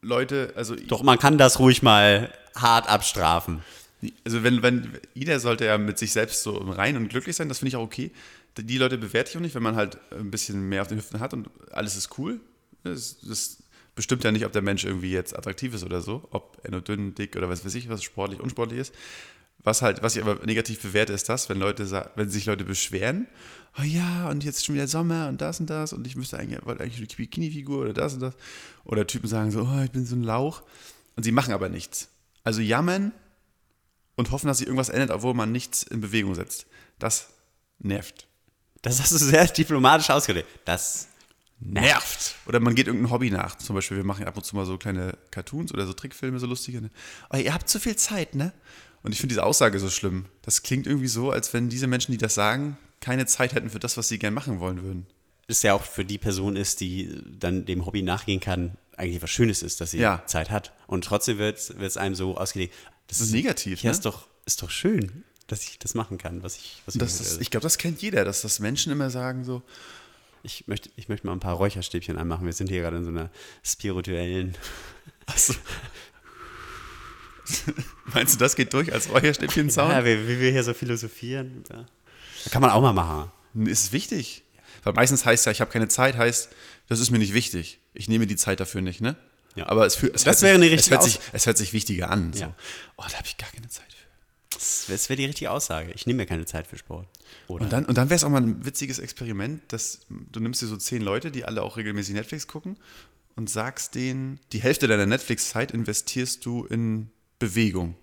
Leute, also Doch, man kann das ruhig mal hart abstrafen. Also wenn, wenn, jeder sollte ja mit sich selbst so rein und glücklich sein, das finde ich auch okay. Die Leute bewerte ich auch nicht, wenn man halt ein bisschen mehr auf den Hüften hat und alles ist cool. Das, das bestimmt ja nicht, ob der Mensch irgendwie jetzt attraktiv ist oder so, ob er nur dünn, dick oder was weiß ich, was sportlich, unsportlich ist. Was halt, was ich aber negativ bewerte, ist das, wenn Leute wenn sich Leute beschweren, oh ja, und jetzt schon wieder Sommer und das und das und ich müsste eigentlich, wollte eigentlich eine Bikini-Figur oder das und das. Oder Typen sagen so, oh, ich bin so ein Lauch. Und sie machen aber nichts. Also jammern und hoffen, dass sich irgendwas ändert, obwohl man nichts in Bewegung setzt. Das nervt. Das hast du sehr diplomatisch ausgedrückt. Das Nervt! Oder man geht irgendein Hobby nach. Zum Beispiel, wir machen ab und zu mal so kleine Cartoons oder so Trickfilme, so lustige. Ne? Oh, ihr habt zu viel Zeit, ne? Und ich finde diese Aussage so schlimm. Das klingt irgendwie so, als wenn diese Menschen, die das sagen, keine Zeit hätten für das, was sie gern machen wollen würden. ist ja auch für die Person ist, die dann dem Hobby nachgehen kann, eigentlich was Schönes ist, dass sie Ja. Zeit hat. Und trotzdem wird es einem so ausgelegt. Das ist negativ, Ja, ne? ist doch, ist doch schön, dass ich das machen kann, was ich, was Das ich, ist, will. ich glaube, das kennt jeder, dass das Menschen immer sagen so, ich, möchte, ich möchte mal ein paar Räucherstäbchen anmachen. Wir sind hier gerade in so einer spirituellen. Achso. <laughs> <laughs> Meinst du, das geht durch als Räucherstäbchen-Sound? Ja, wie, wie wir hier so philosophieren. Ja. Da kann man auch mal machen. Ist wichtig. Weil meistens heißt ja, ich habe keine Zeit, heißt, das ist mir nicht wichtig. Ich nehme die Zeit dafür nicht, ne? Ja. Aber es, es, Das hört wäre eine sich, es, richtige hört sich, es hört sich wichtiger an. So. Ja. Oh, da habe ich gar keine Zeit für. Das, das wäre die richtige Aussage. Ich nehme mir keine Zeit für Sport. Oder? Und dann, und dann wäre es auch mal ein witziges Experiment, dass du nimmst dir so zehn Leute, die alle auch regelmäßig Netflix gucken und sagst denen, die Hälfte deiner Netflix-Zeit investierst du in Bewegung.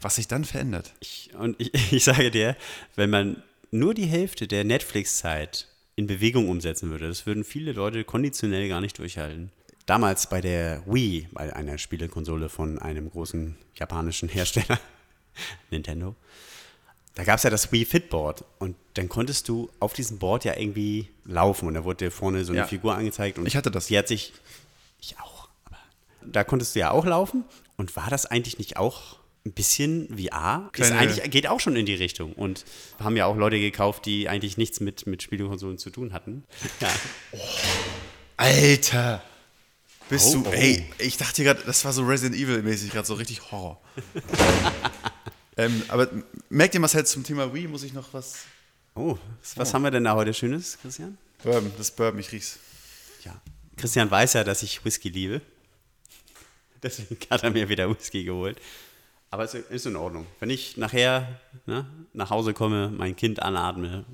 Was sich dann verändert. Ich, und ich, <laughs> ich sage dir, wenn man nur die Hälfte der Netflix-Zeit in Bewegung umsetzen würde, das würden viele Leute konditionell gar nicht durchhalten. Damals bei der Wii, bei einer Spielekonsole von einem großen japanischen <laughs> Hersteller, Nintendo, da gab es ja das Wii Fitboard und dann konntest du auf diesem Board ja irgendwie laufen und da wurde dir vorne so eine Ja. Figur angezeigt und Ich hatte das. die hat sich, ich auch, aber da konntest du ja auch laufen und war das eigentlich nicht auch ein bisschen VR? Ist Kleine- eigentlich, geht auch schon in die Richtung und haben ja auch Leute gekauft, die eigentlich nichts mit, mit Spielekonsolen zu tun hatten. <laughs> Ja. Alter! Bist Oh, du, oh. ey, ich dachte gerade, das war so Resident Evil-mäßig, gerade so richtig Horror. <laughs> ähm, aber merkt ihr, Marcel, zum Thema Wii muss ich noch was. Oh, was, was haben wir denn da heute Schönes, Christian? Bourbon, das Bourbon, ich riech's. Ja. Christian weiß ja, dass ich Whisky liebe. <laughs> Deswegen hat er mir wieder Whisky geholt. Aber es ist in Ordnung. Wenn ich nachher ne, nach Hause komme, mein Kind anatme.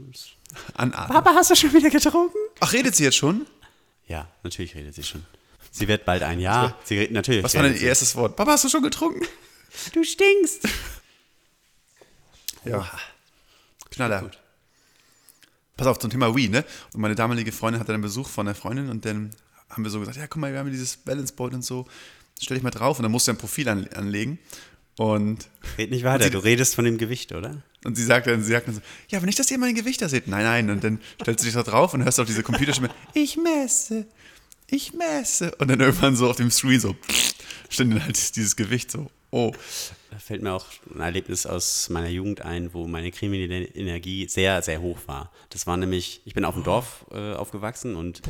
Anatmen. Papa, hast du schon wieder getrunken? Ach, redet sie jetzt schon? Ja, natürlich redet sie schon. Sie wird bald ein Jahr. Sie, natürlich. Was war dein redet sie. erstes Wort? Papa, hast du schon getrunken? Du stinkst. Ja. Knaller. Pass auf, zum Thema Wii, ne? Und meine damalige Freundin hatte einen Besuch von einer Freundin und dann haben wir so gesagt, ja, guck mal, wir haben dieses Balance Board und so. Stell dich mal drauf und dann musst du ein Profil an, anlegen. Und, Red nicht weiter. Du redest von dem Gewicht, oder? und sie sagt dann, sie sagt dann so, ja, aber nicht, dass ihr mein Gewicht da seht. Nein, nein. Und dann stellst du dich da drauf und hörst auf diese Computerstimme, ich messe, ich messe. Und dann irgendwann so auf dem Screen so, stand dann halt dieses Gewicht so, oh. Da fällt mir auch ein Erlebnis aus meiner Jugend ein, wo meine kriminelle Energie sehr, sehr hoch war. Das war nämlich, ich bin auf dem Dorf äh, aufgewachsen und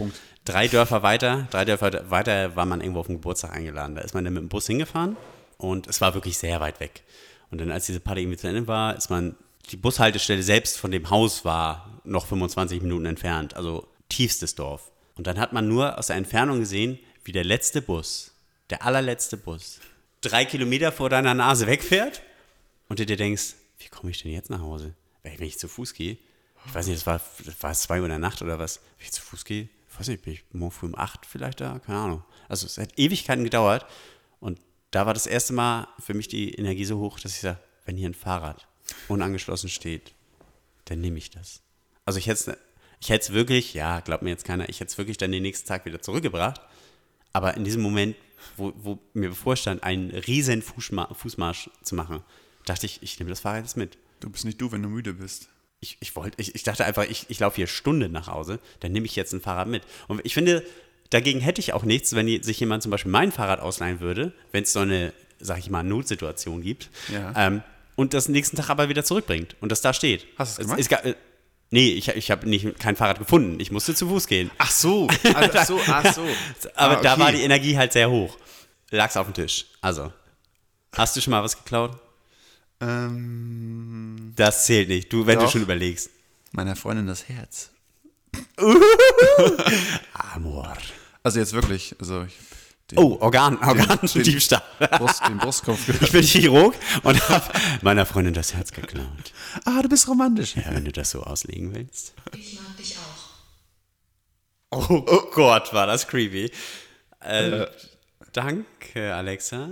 drei Dörfer weiter, drei Dörfer weiter war man irgendwo auf den Geburtstag eingeladen. Da ist man dann mit dem Bus hingefahren und es war wirklich sehr weit weg. Und dann, als diese Party irgendwie zu Ende war, ist man, die Bushaltestelle selbst von dem Haus war noch 25 Minuten entfernt, also tiefstes Dorf. Und dann hat man nur aus der Entfernung gesehen, wie der letzte Bus, der allerletzte Bus, drei Kilometer vor deiner Nase wegfährt und du dir denkst, wie komme ich denn jetzt nach Hause? Wenn ich zu Fuß gehe, ich weiß nicht, das war, war zwei Uhr in der Nacht oder was, wenn ich zu Fuß gehe, ich weiß nicht, bin ich morgen früh um acht vielleicht da? Keine Ahnung. Also es hat Ewigkeiten gedauert und da war das erste Mal für mich die Energie so hoch, dass ich sage, wenn hier ein Fahrrad unangeschlossen steht, dann nehme ich das. Also ich hätte es ich hätte es wirklich, ja, glaubt mir jetzt keiner, ich hätte es wirklich dann den nächsten Tag wieder zurückgebracht. Aber in diesem Moment, wo, wo mir bevorstand, einen riesen Fußma Fußmarsch zu machen, dachte ich, ich nehme das Fahrrad jetzt mit. Du bist nicht du, wenn du müde bist. Ich, ich, wollte, ich, ich dachte einfach, ich, ich laufe hier Stunden nach Hause, dann nehme ich jetzt ein Fahrrad mit. Und ich finde, dagegen hätte ich auch nichts, wenn sich jemand zum Beispiel mein Fahrrad ausleihen würde, wenn es so eine, sag ich mal, Notsituation gibt. Ja. Ähm, und das nächsten Tag aber wieder zurückbringt und das da steht. Hast du es Es- gemacht? es äh, nee, ich, ich habe nicht kein Fahrrad gefunden. Ich musste zu Fuß gehen. Ach so, ach so, ach so. <laughs> Aber Ah, da okay. war die Energie halt sehr hoch. Lag's auf dem Tisch. Also, hast du schon mal was geklaut? Ähm, Das zählt nicht. Du, wenn du Doch. schon überlegst. meiner Freundin das Herz. <laughs> <laughs> Amor. Also jetzt wirklich, also ich den, Oh, Organ, Organdiebstahl. Brust, den Brustkopf Ich bin Chirurg und habe meiner Freundin das Herz geklaut. Ah, du bist romantisch. Ja, wenn du das so auslegen willst. Ich mag dich auch. Oh, oh Gott, war das creepy. Äh, Danke, Alexa.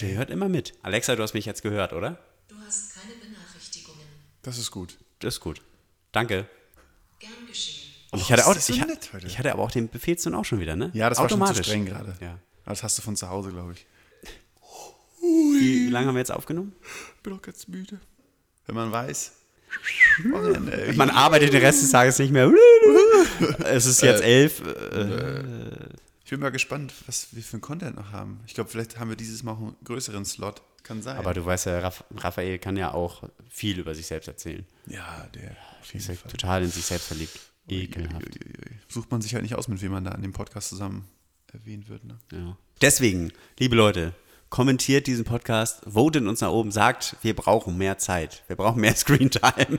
Der hört immer mit. Alexa, du hast mich jetzt gehört, oder? Du hast keine Benachrichtigungen. Das ist gut. Das ist gut. Danke. Gern geschehen. Und ich hatte, auch, so ich, nett ich hatte aber auch den Befehlston auch schon wieder, ne? Ja, das war schon zu Automatisch. streng gerade. Ja. Das hast du von zu Hause, glaube ich. Wie lange haben wir jetzt aufgenommen? Bin doch ganz müde. Wenn man weiß. Wochenende, ey. Man arbeitet den Rest des Tages nicht mehr. es ist jetzt elf. Äh, Ich bin mal gespannt, was wir für einen Content noch haben. Ich glaube, vielleicht haben wir dieses Mal auch einen größeren Slot. Kann sein. aber du weißt ja, Raff- Raphael kann ja auch viel über sich selbst erzählen. ja, der auf Ist ja total in sich selbst verliebt. Ekelhaft. Uiuiui. Sucht man sich halt nicht aus, mit wem man da in dem Podcast zusammen erwähnt wird. Ne? Ja. Deswegen, liebe Leute, kommentiert diesen Podcast, votet uns nach oben, sagt, wir brauchen mehr Zeit, wir brauchen mehr <laughs> Screentime.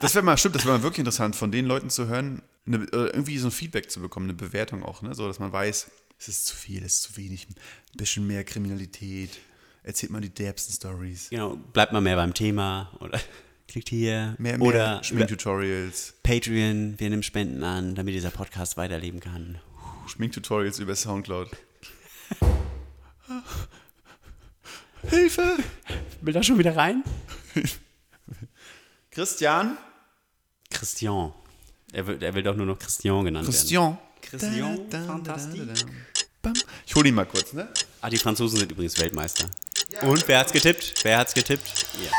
Das wäre mal, stimmt, das wäre mal wirklich interessant, von den Leuten zu hören, eine, äh, irgendwie so ein Feedback zu bekommen, eine Bewertung auch, ne? so dass man weiß, es ist zu viel, es ist zu wenig, ein bisschen mehr Kriminalität, erzählt man die derbsten Stories, genau, bleibt mal mehr beim Thema oder klickt hier mehr, mehr oder Schminktutorials, Patreon, wir nehmen Spenden an, damit dieser Podcast weiterleben kann. Schminktutorials über Soundcloud. <laughs> Hilfe! Will da schon wieder rein? <laughs> Christian? Christian. Er will, er will doch nur noch Christian genannt werden. Christian. Christian. Bam. Ich hole ihn mal kurz, ne? Ah, die Franzosen sind übrigens Weltmeister. Und wer hat's getippt? Wer hat's getippt? Ja.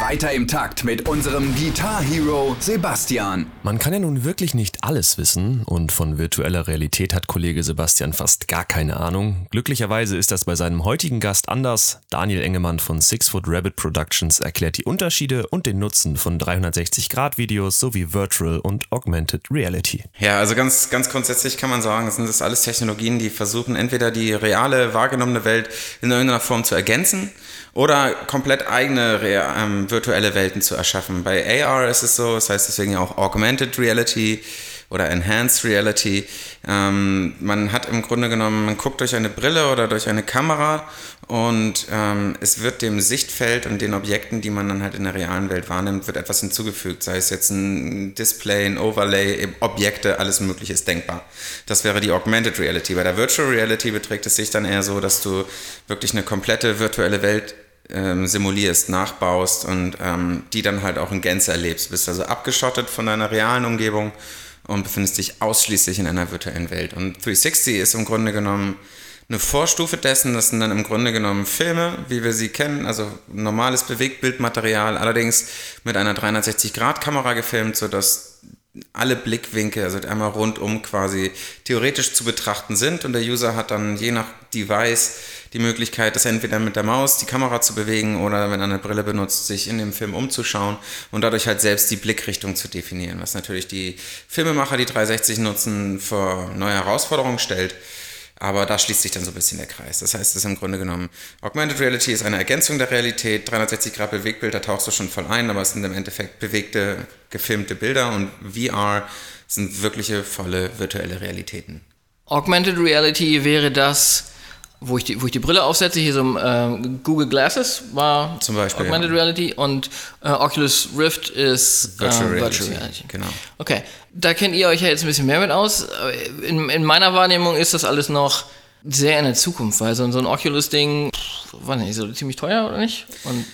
Weiter im Takt mit unserem Guitar Hero Sebastian. Man kann ja nun wirklich nicht alles wissen und von virtueller Realität hat Kollege Sebastian fast gar keine Ahnung. Glücklicherweise ist das bei seinem heutigen Gast anders. Daniel Engemann von Six Foot Rabbit Productions erklärt die Unterschiede und den Nutzen von 360-Grad-Videos sowie Virtual und Augmented Reality. Ja, also ganz, ganz grundsätzlich kann man sagen, es sind das alles Technologien, die versuchen, entweder die reale, wahrgenommene Welt in irgendeiner Form zu ergänzen oder komplett eigene ähm, virtuelle Welten zu erschaffen. Bei AR ist es so, das heißt deswegen auch Augmented Reality, oder Enhanced Reality. Ähm, man hat im Grunde genommen, man guckt durch eine Brille oder durch eine Kamera und ähm, es wird dem Sichtfeld und den Objekten, die man dann halt in der realen Welt wahrnimmt, wird etwas hinzugefügt. Sei es jetzt ein Display, ein Overlay, Objekte, alles Mögliche ist denkbar. Das wäre die Augmented Reality. Bei der Virtual Reality beträgt es sich dann eher so, dass du wirklich eine komplette virtuelle Welt ähm, simulierst, nachbaust und ähm, die dann halt auch in Gänze erlebst. Du bist also abgeschottet von deiner realen Umgebung und befindest dich ausschließlich in einer virtuellen Welt. Und 360 ist im Grunde genommen eine Vorstufe dessen, das sind dann im Grunde genommen Filme, wie wir sie kennen, also normales Bewegtbildmaterial, allerdings mit einer 360-Grad-Kamera gefilmt, sodass alle Blickwinkel, also einmal rundum quasi theoretisch zu betrachten sind und der User hat dann je nach Device die Möglichkeit, das entweder mit der Maus die Kamera zu bewegen oder wenn er eine Brille benutzt, sich in dem Film umzuschauen und dadurch halt selbst die Blickrichtung zu definieren, was natürlich die Filmemacher, die 360 nutzen, vor neue Herausforderungen stellt. Aber da schließt sich dann so ein bisschen der Kreis. Das heißt, es ist im Grunde genommen, Augmented Reality ist eine Ergänzung der Realität. 360 Grad Bewegtbild, da tauchst du schon voll ein, aber es sind im Endeffekt bewegte, gefilmte Bilder und VR sind wirkliche, volle virtuelle Realitäten. Augmented Reality wäre das, wo ich die, wo ich die Brille aufsetze, hier so äh, Google Glasses war Zum Beispiel, Augmented ja. Reality und äh, Oculus Rift ist Virtual äh, Reality, Virtual Reality. genau. Okay, da kennt ihr euch ja jetzt ein bisschen mehr mit aus. In, in meiner Wahrnehmung ist das alles noch sehr in der Zukunft, weil so, so ein Oculus-Ding, war nicht so ziemlich teuer oder nicht? Und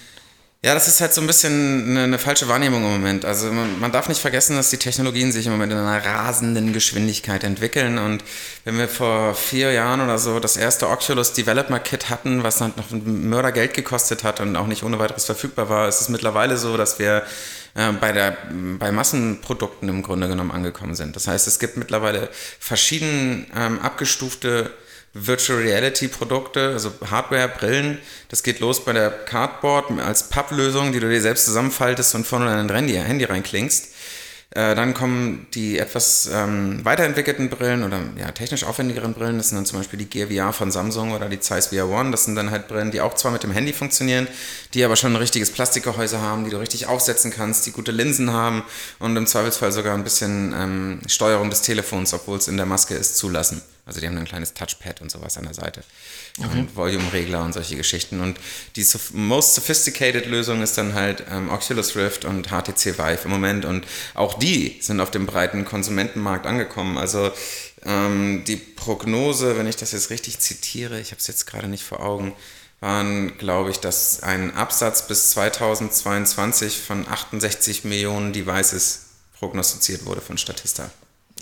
Ja, das ist halt so ein bisschen eine, eine falsche Wahrnehmung im Moment. Also man, man darf nicht vergessen, dass die Technologien sich im Moment in einer rasenden Geschwindigkeit entwickeln. Und wenn wir vor vier Jahren oder so das erste Oculus Developer Kit hatten, was halt noch Mördergeld gekostet hat und auch nicht ohne weiteres verfügbar war, ist es mittlerweile so, dass wir äh, bei, der, bei Massenprodukten im Grunde genommen angekommen sind. Das heißt, es gibt mittlerweile verschieden ähm, abgestufte Virtual Reality Produkte, also Hardware, Brillen. Das geht los bei der Cardboard als Papplösung, die du dir selbst zusammenfaltest und vorne in dein Handy, reinklingst. Äh, dann kommen die etwas ähm, weiterentwickelten Brillen oder ja, technisch aufwendigeren Brillen. Das sind dann zum Beispiel die Gear VR von Samsung oder die Zeiss VR One. Das sind dann halt Brillen, die auch zwar mit dem Handy funktionieren, die aber schon ein richtiges Plastikgehäuse haben, die du richtig aufsetzen kannst, die gute Linsen haben und im Zweifelsfall sogar ein bisschen ähm, Steuerung des Telefons, obwohl es in der Maske ist, zulassen. Also die haben ein kleines Touchpad und sowas an der Seite. Und Volume-Regler und solche Geschichten. Und die sof- most sophisticated Lösung ist dann halt ähm, Oculus Rift und HTC Vive im Moment. Und auch die sind auf dem breiten Konsumentenmarkt angekommen. Also ähm, die Prognose, wenn ich das jetzt richtig zitiere, ich habe es jetzt gerade nicht vor Augen, waren, glaube ich, dass ein Absatz bis 2022 von 68 Millionen Devices prognostiziert wurde von Statista.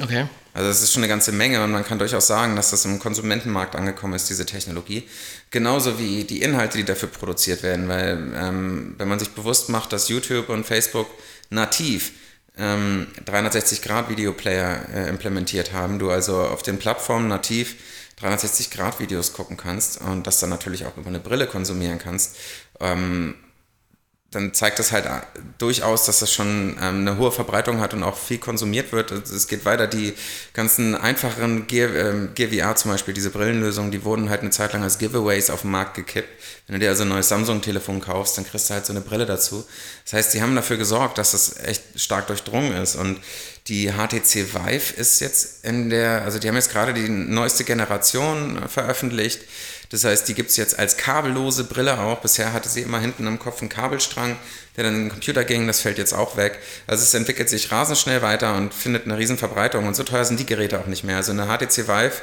Okay. Also das ist schon eine ganze Menge und man kann durchaus sagen, dass das im Konsumentenmarkt angekommen ist, diese Technologie. Genauso wie die Inhalte, die dafür produziert werden, weil ähm, wenn man sich bewusst macht, dass YouTube und Facebook nativ ähm, 360-Grad-Videoplayer äh, implementiert haben, du also auf den Plattformen nativ 360-Grad-Videos gucken kannst und das dann natürlich auch über eine Brille konsumieren kannst, ähm, dann zeigt das halt äh, durchaus, dass das schon ähm, eine hohe Verbreitung hat und auch viel konsumiert wird. Es geht weiter, die ganzen einfacheren Gear, ähm, VR zum Beispiel, diese Brillenlösungen, die wurden halt eine Zeit lang als Giveaways auf den Markt gekippt. Wenn du dir also ein neues Samsung-Telefon kaufst, dann kriegst du halt so eine Brille dazu. Das heißt, die haben dafür gesorgt, dass das echt stark durchdrungen ist und die HTC Vive ist jetzt in der, also die haben jetzt gerade die neueste Generation veröffentlicht. Das heißt, die gibt es jetzt als kabellose Brille auch. Bisher hatte sie immer hinten am Kopf einen Kabelstrang, der dann in den Computer ging. Das fällt jetzt auch weg. Also es entwickelt sich rasend schnell weiter und findet eine riesen Verbreitung. Und so teuer sind die Geräte auch nicht mehr. Also eine HTC Vive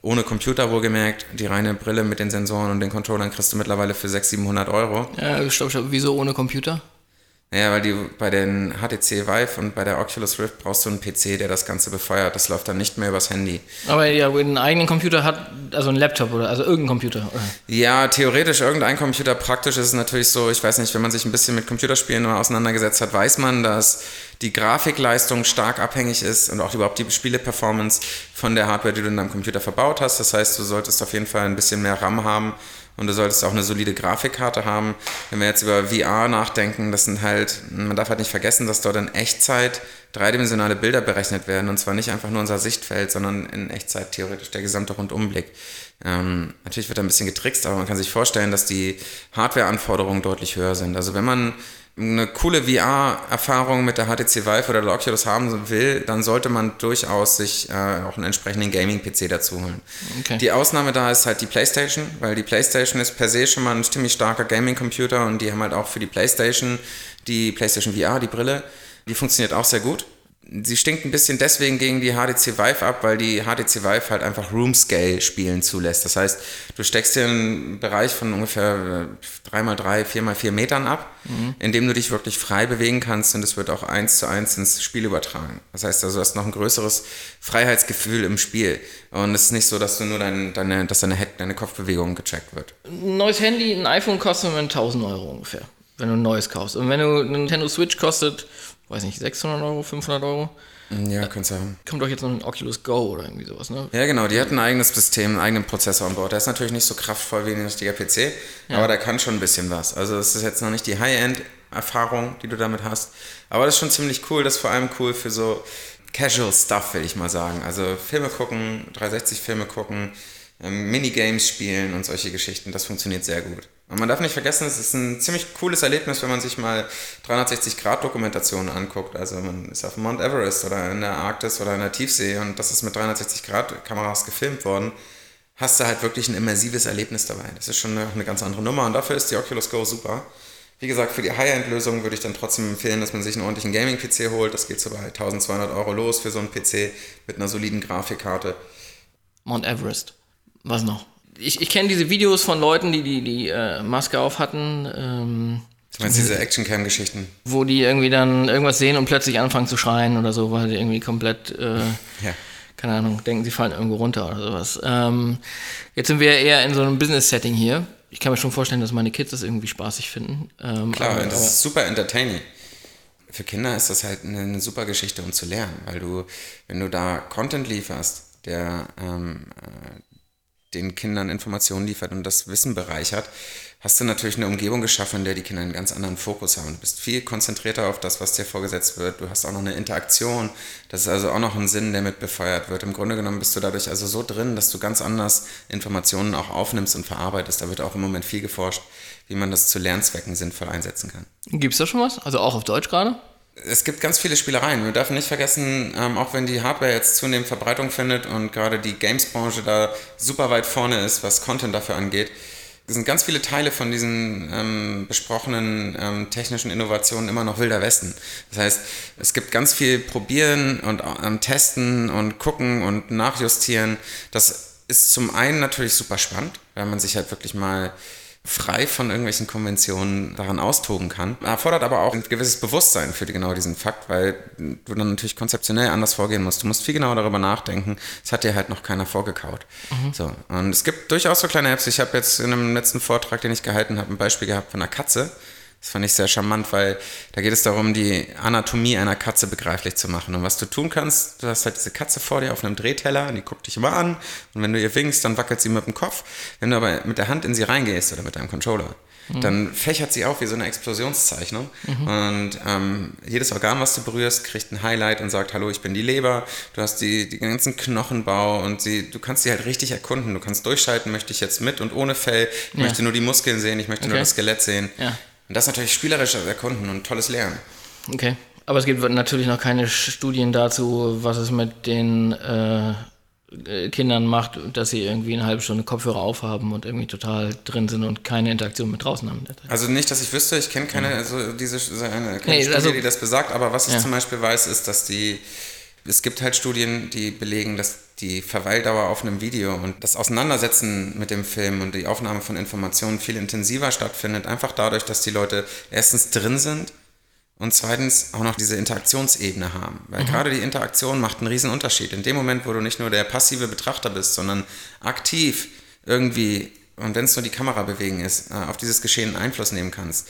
ohne Computer wohlgemerkt, die reine Brille mit den Sensoren und den Controllern kriegst du mittlerweile für 600, 700 Euro. Ja, stopp, stopp. Wieso ohne Computer? Naja, weil die bei den HTC Vive und bei der Oculus Rift brauchst du einen PC, der das Ganze befeuert. Das läuft dann nicht mehr übers Handy. Aber ja, einen eigenen Computer hat, also ein Laptop oder also irgendein Computer. Oder? Ja, theoretisch irgendein Computer. Praktisch ist es natürlich so, ich weiß nicht, wenn man sich ein bisschen mit Computerspielen mal auseinandergesetzt hat, weiß man, dass die Grafikleistung stark abhängig ist und auch überhaupt die Spieleperformance von der Hardware, die du in deinem Computer verbaut hast. Das heißt, du solltest auf jeden Fall ein bisschen mehr RAM haben und du solltest auch eine solide Grafikkarte haben. Wenn wir jetzt über VR nachdenken, das sind halt, man darf halt nicht vergessen, dass dort in Echtzeit dreidimensionale Bilder berechnet werden und zwar nicht einfach nur unser Sichtfeld, sondern in Echtzeit theoretisch der gesamte Rundumblick. Ähm, natürlich wird da ein bisschen getrickst, aber man kann sich vorstellen, dass die Hardware-Anforderungen deutlich höher sind. Also wenn man eine coole VR-Erfahrung mit der HTC Vive oder der Oculus haben will, dann sollte man durchaus sich äh, auch einen entsprechenden Gaming-PC dazu holen. Okay. Die Ausnahme da ist halt die PlayStation, weil die PlayStation ist per se schon mal ein ziemlich starker Gaming-Computer und die haben halt auch für die PlayStation die PlayStation VR, die Brille, die funktioniert auch sehr gut. Sie stinkt ein bisschen deswegen gegen die HTC Vive ab, weil die HTC Vive halt einfach Room Scale spielen zulässt. Das heißt, du steckst dir einen Bereich von ungefähr 3x3, 4x4 Metern ab, in dem du dich wirklich frei bewegen kannst und es wird auch eins zu eins ins Spiel übertragen. Das heißt also, du hast noch ein größeres Freiheitsgefühl im Spiel. Und es ist nicht so, dass du nur dein, deine, dass deine, Head, deine Kopfbewegung gecheckt wird. Ein neues Handy, ein iPhone kostet im Moment 1000 Euro ungefähr, wenn du ein neues kaufst. Und wenn du ein Nintendo Switch kostet, weiß nicht, 600 Euro, 500 Euro, Ja, könntest du haben. kommt doch jetzt noch ein Oculus Go oder irgendwie sowas, ne? Ja, genau, die hat ein eigenes System, einen eigenen Prozessor an Bord. Der ist natürlich nicht so kraftvoll wie ein richtiger PC, aber der kann schon ein bisschen was. Also es ist jetzt noch nicht die High-End-Erfahrung, die du damit hast, aber das ist schon ziemlich cool. Das ist vor allem cool für so Casual Stuff, will ich mal sagen. Also Filme gucken, 360-Filme gucken, ähm, Minigames spielen und solche Geschichten, das funktioniert sehr gut. Und man darf nicht vergessen, es ist ein ziemlich cooles Erlebnis, wenn man sich mal 360-Grad-Dokumentationen anguckt. Also man ist auf Mount Everest oder in der Arktis oder in der Tiefsee und das ist mit 360-Grad-Kameras gefilmt worden. Hast du halt wirklich ein immersives Erlebnis dabei. Das ist schon eine, eine ganz andere Nummer und dafür ist die Oculus Go super. Wie gesagt, für die High-End-Lösung würde ich dann trotzdem empfehlen, dass man sich einen ordentlichen Gaming-PC holt. Das geht so bei 1200 Euro los für so einen PC mit einer soliden Grafikkarte. Mount Everest. Was noch? Ich, ich kenne diese Videos von Leuten, die die, die äh, Maske auf hatten, ähm, Du meinst diese Action-Cam-Geschichten? wo die irgendwie dann irgendwas sehen und plötzlich anfangen zu schreien oder so, weil sie irgendwie komplett, äh, Ja. keine Ahnung, denken, sie fallen irgendwo runter oder sowas. Ähm, jetzt sind wir eher in so einem Business-Setting hier. Ich kann mir schon vorstellen, dass meine Kids das irgendwie spaßig finden. Ähm, Klar, aber, das aber, ist super entertaining. Für Kinder ist das halt eine, super Geschichte, um zu lernen, weil du, wenn du da Content lieferst, der ähm, äh, den Kindern Informationen liefert und das Wissen bereichert, hast du natürlich eine Umgebung geschaffen, in der die Kinder einen ganz anderen Fokus haben. Du bist viel konzentrierter auf das, was dir vorgesetzt wird. Du hast auch noch eine Interaktion. Das ist also auch noch ein Sinn, der mit befeuert wird. Im Grunde genommen bist du dadurch also so drin, dass du ganz anders Informationen auch aufnimmst und verarbeitest. Da wird auch im Moment viel geforscht, wie man das zu Lernzwecken sinnvoll einsetzen kann. Gibt's da schon was? Also auch auf Deutsch gerade? Es gibt ganz viele Spielereien. Wir dürfen nicht vergessen, ähm, auch wenn die Hardware jetzt zunehmend Verbreitung findet und gerade die Games-Branche da super weit vorne ist, was Content dafür angeht, sind ganz viele Teile von diesen ähm, besprochenen ähm, technischen Innovationen immer noch wilder Westen. Das heißt, es gibt ganz viel Probieren und ähm, Testen und Gucken und Nachjustieren. Das ist zum einen natürlich super spannend, weil man sich halt wirklich mal frei von irgendwelchen Konventionen daran austoben kann. Erfordert aber auch ein gewisses Bewusstsein für genau diesen Fakt, weil du dann natürlich konzeptionell anders vorgehen musst. Du musst viel genauer darüber nachdenken. Das hat dir halt noch keiner vorgekaut. So. Und es gibt durchaus so kleine Apps. Ich habe jetzt in einem letzten Vortrag, den ich gehalten habe, ein Beispiel gehabt von einer Katze. Das fand ich sehr charmant, weil da geht es darum, die Anatomie einer Katze begreiflich zu machen. Und was du tun kannst, du hast halt diese Katze vor dir auf einem Drehteller und die guckt dich immer an. Und wenn du ihr winkst, dann wackelt sie mit dem Kopf. Wenn du aber mit der Hand in sie reingehst oder mit deinem Controller, dann fächert sie auf wie so eine Explosionszeichnung. Und ähm, jedes Organ, was du berührst, kriegt ein Highlight und sagt, hallo, ich bin die Leber. Du hast die, die ganzen Knochenbau und sie, du kannst sie halt richtig erkunden. Du kannst durchschalten, möchte ich jetzt mit und ohne Fell. Ich Ja. möchte nur die Muskeln sehen, ich möchte nur Okay. das Skelett sehen. Ja. Und das ist natürlich spielerisches Erkunden und tolles Lernen. Okay. Aber es gibt natürlich noch keine Studien dazu, was es mit den äh, äh, Kindern macht, dass sie irgendwie eine halbe Stunde Kopfhörer aufhaben und irgendwie total drin sind und keine Interaktion mit draußen haben. Also nicht, dass ich wüsste, ich kenne keine, also diese keine Nee, Studie, also- die das besagt, aber was ich Ja. zum Beispiel weiß, ist, dass die, es gibt halt Studien, die belegen, dass die Verweildauer auf einem Video und das Auseinandersetzen mit dem Film und die Aufnahme von Informationen viel intensiver stattfindet, einfach dadurch, dass die Leute erstens drin sind und zweitens auch noch diese Interaktionsebene haben. Weil gerade die Interaktion macht einen riesen Unterschied. In dem Moment, wo du nicht nur der passive Betrachter bist, sondern aktiv irgendwie, und wenn es nur die Kamera bewegen ist, äh, auf dieses Geschehen Einfluss nehmen kannst,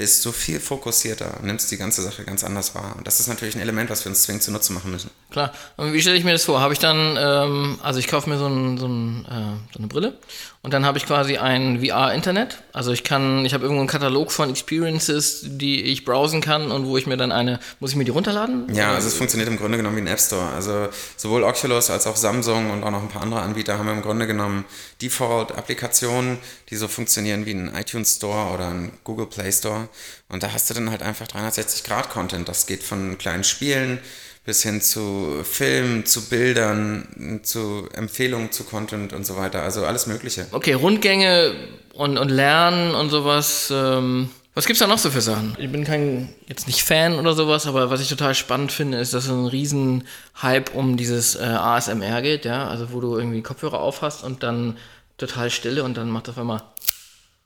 bist du viel fokussierter nimmst die ganze Sache ganz anders wahr. Und das ist natürlich ein Element, was wir uns zwingend zunutze machen müssen. Klar. Und wie stelle ich mir das vor? Habe ich dann, ähm, also ich kaufe mir so, ein, so, ein, äh, so eine Brille Und dann habe ich quasi ein VR-Internet. Also ich kann, ich habe irgendwo einen Katalog von Experiences, die ich browsen kann und wo ich mir dann eine, muss ich mir die runterladen? Ja, also es funktioniert im Grunde genommen wie ein App Store. Also sowohl Oculus als auch Samsung und auch noch ein paar andere Anbieter haben im Grunde genommen Default-Applikationen, die so funktionieren wie ein iTunes Store oder ein Google Play Store. Und da hast du dann halt einfach 360-Grad-Content. Das geht von kleinen Spielen bis hin zu Filmen, zu Bildern, zu Empfehlungen zu Content und so weiter. Also alles Mögliche. Okay, Rundgänge und, und Lernen und sowas. Ähm, was gibt's da noch so für Sachen? Ich bin kein, jetzt nicht Fan oder sowas, aber was ich total spannend finde, ist, dass es ein riesen Hype um dieses äh, ASMR geht, ja. Also wo du irgendwie Kopfhörer aufhast und dann total stille und dann macht auf einmal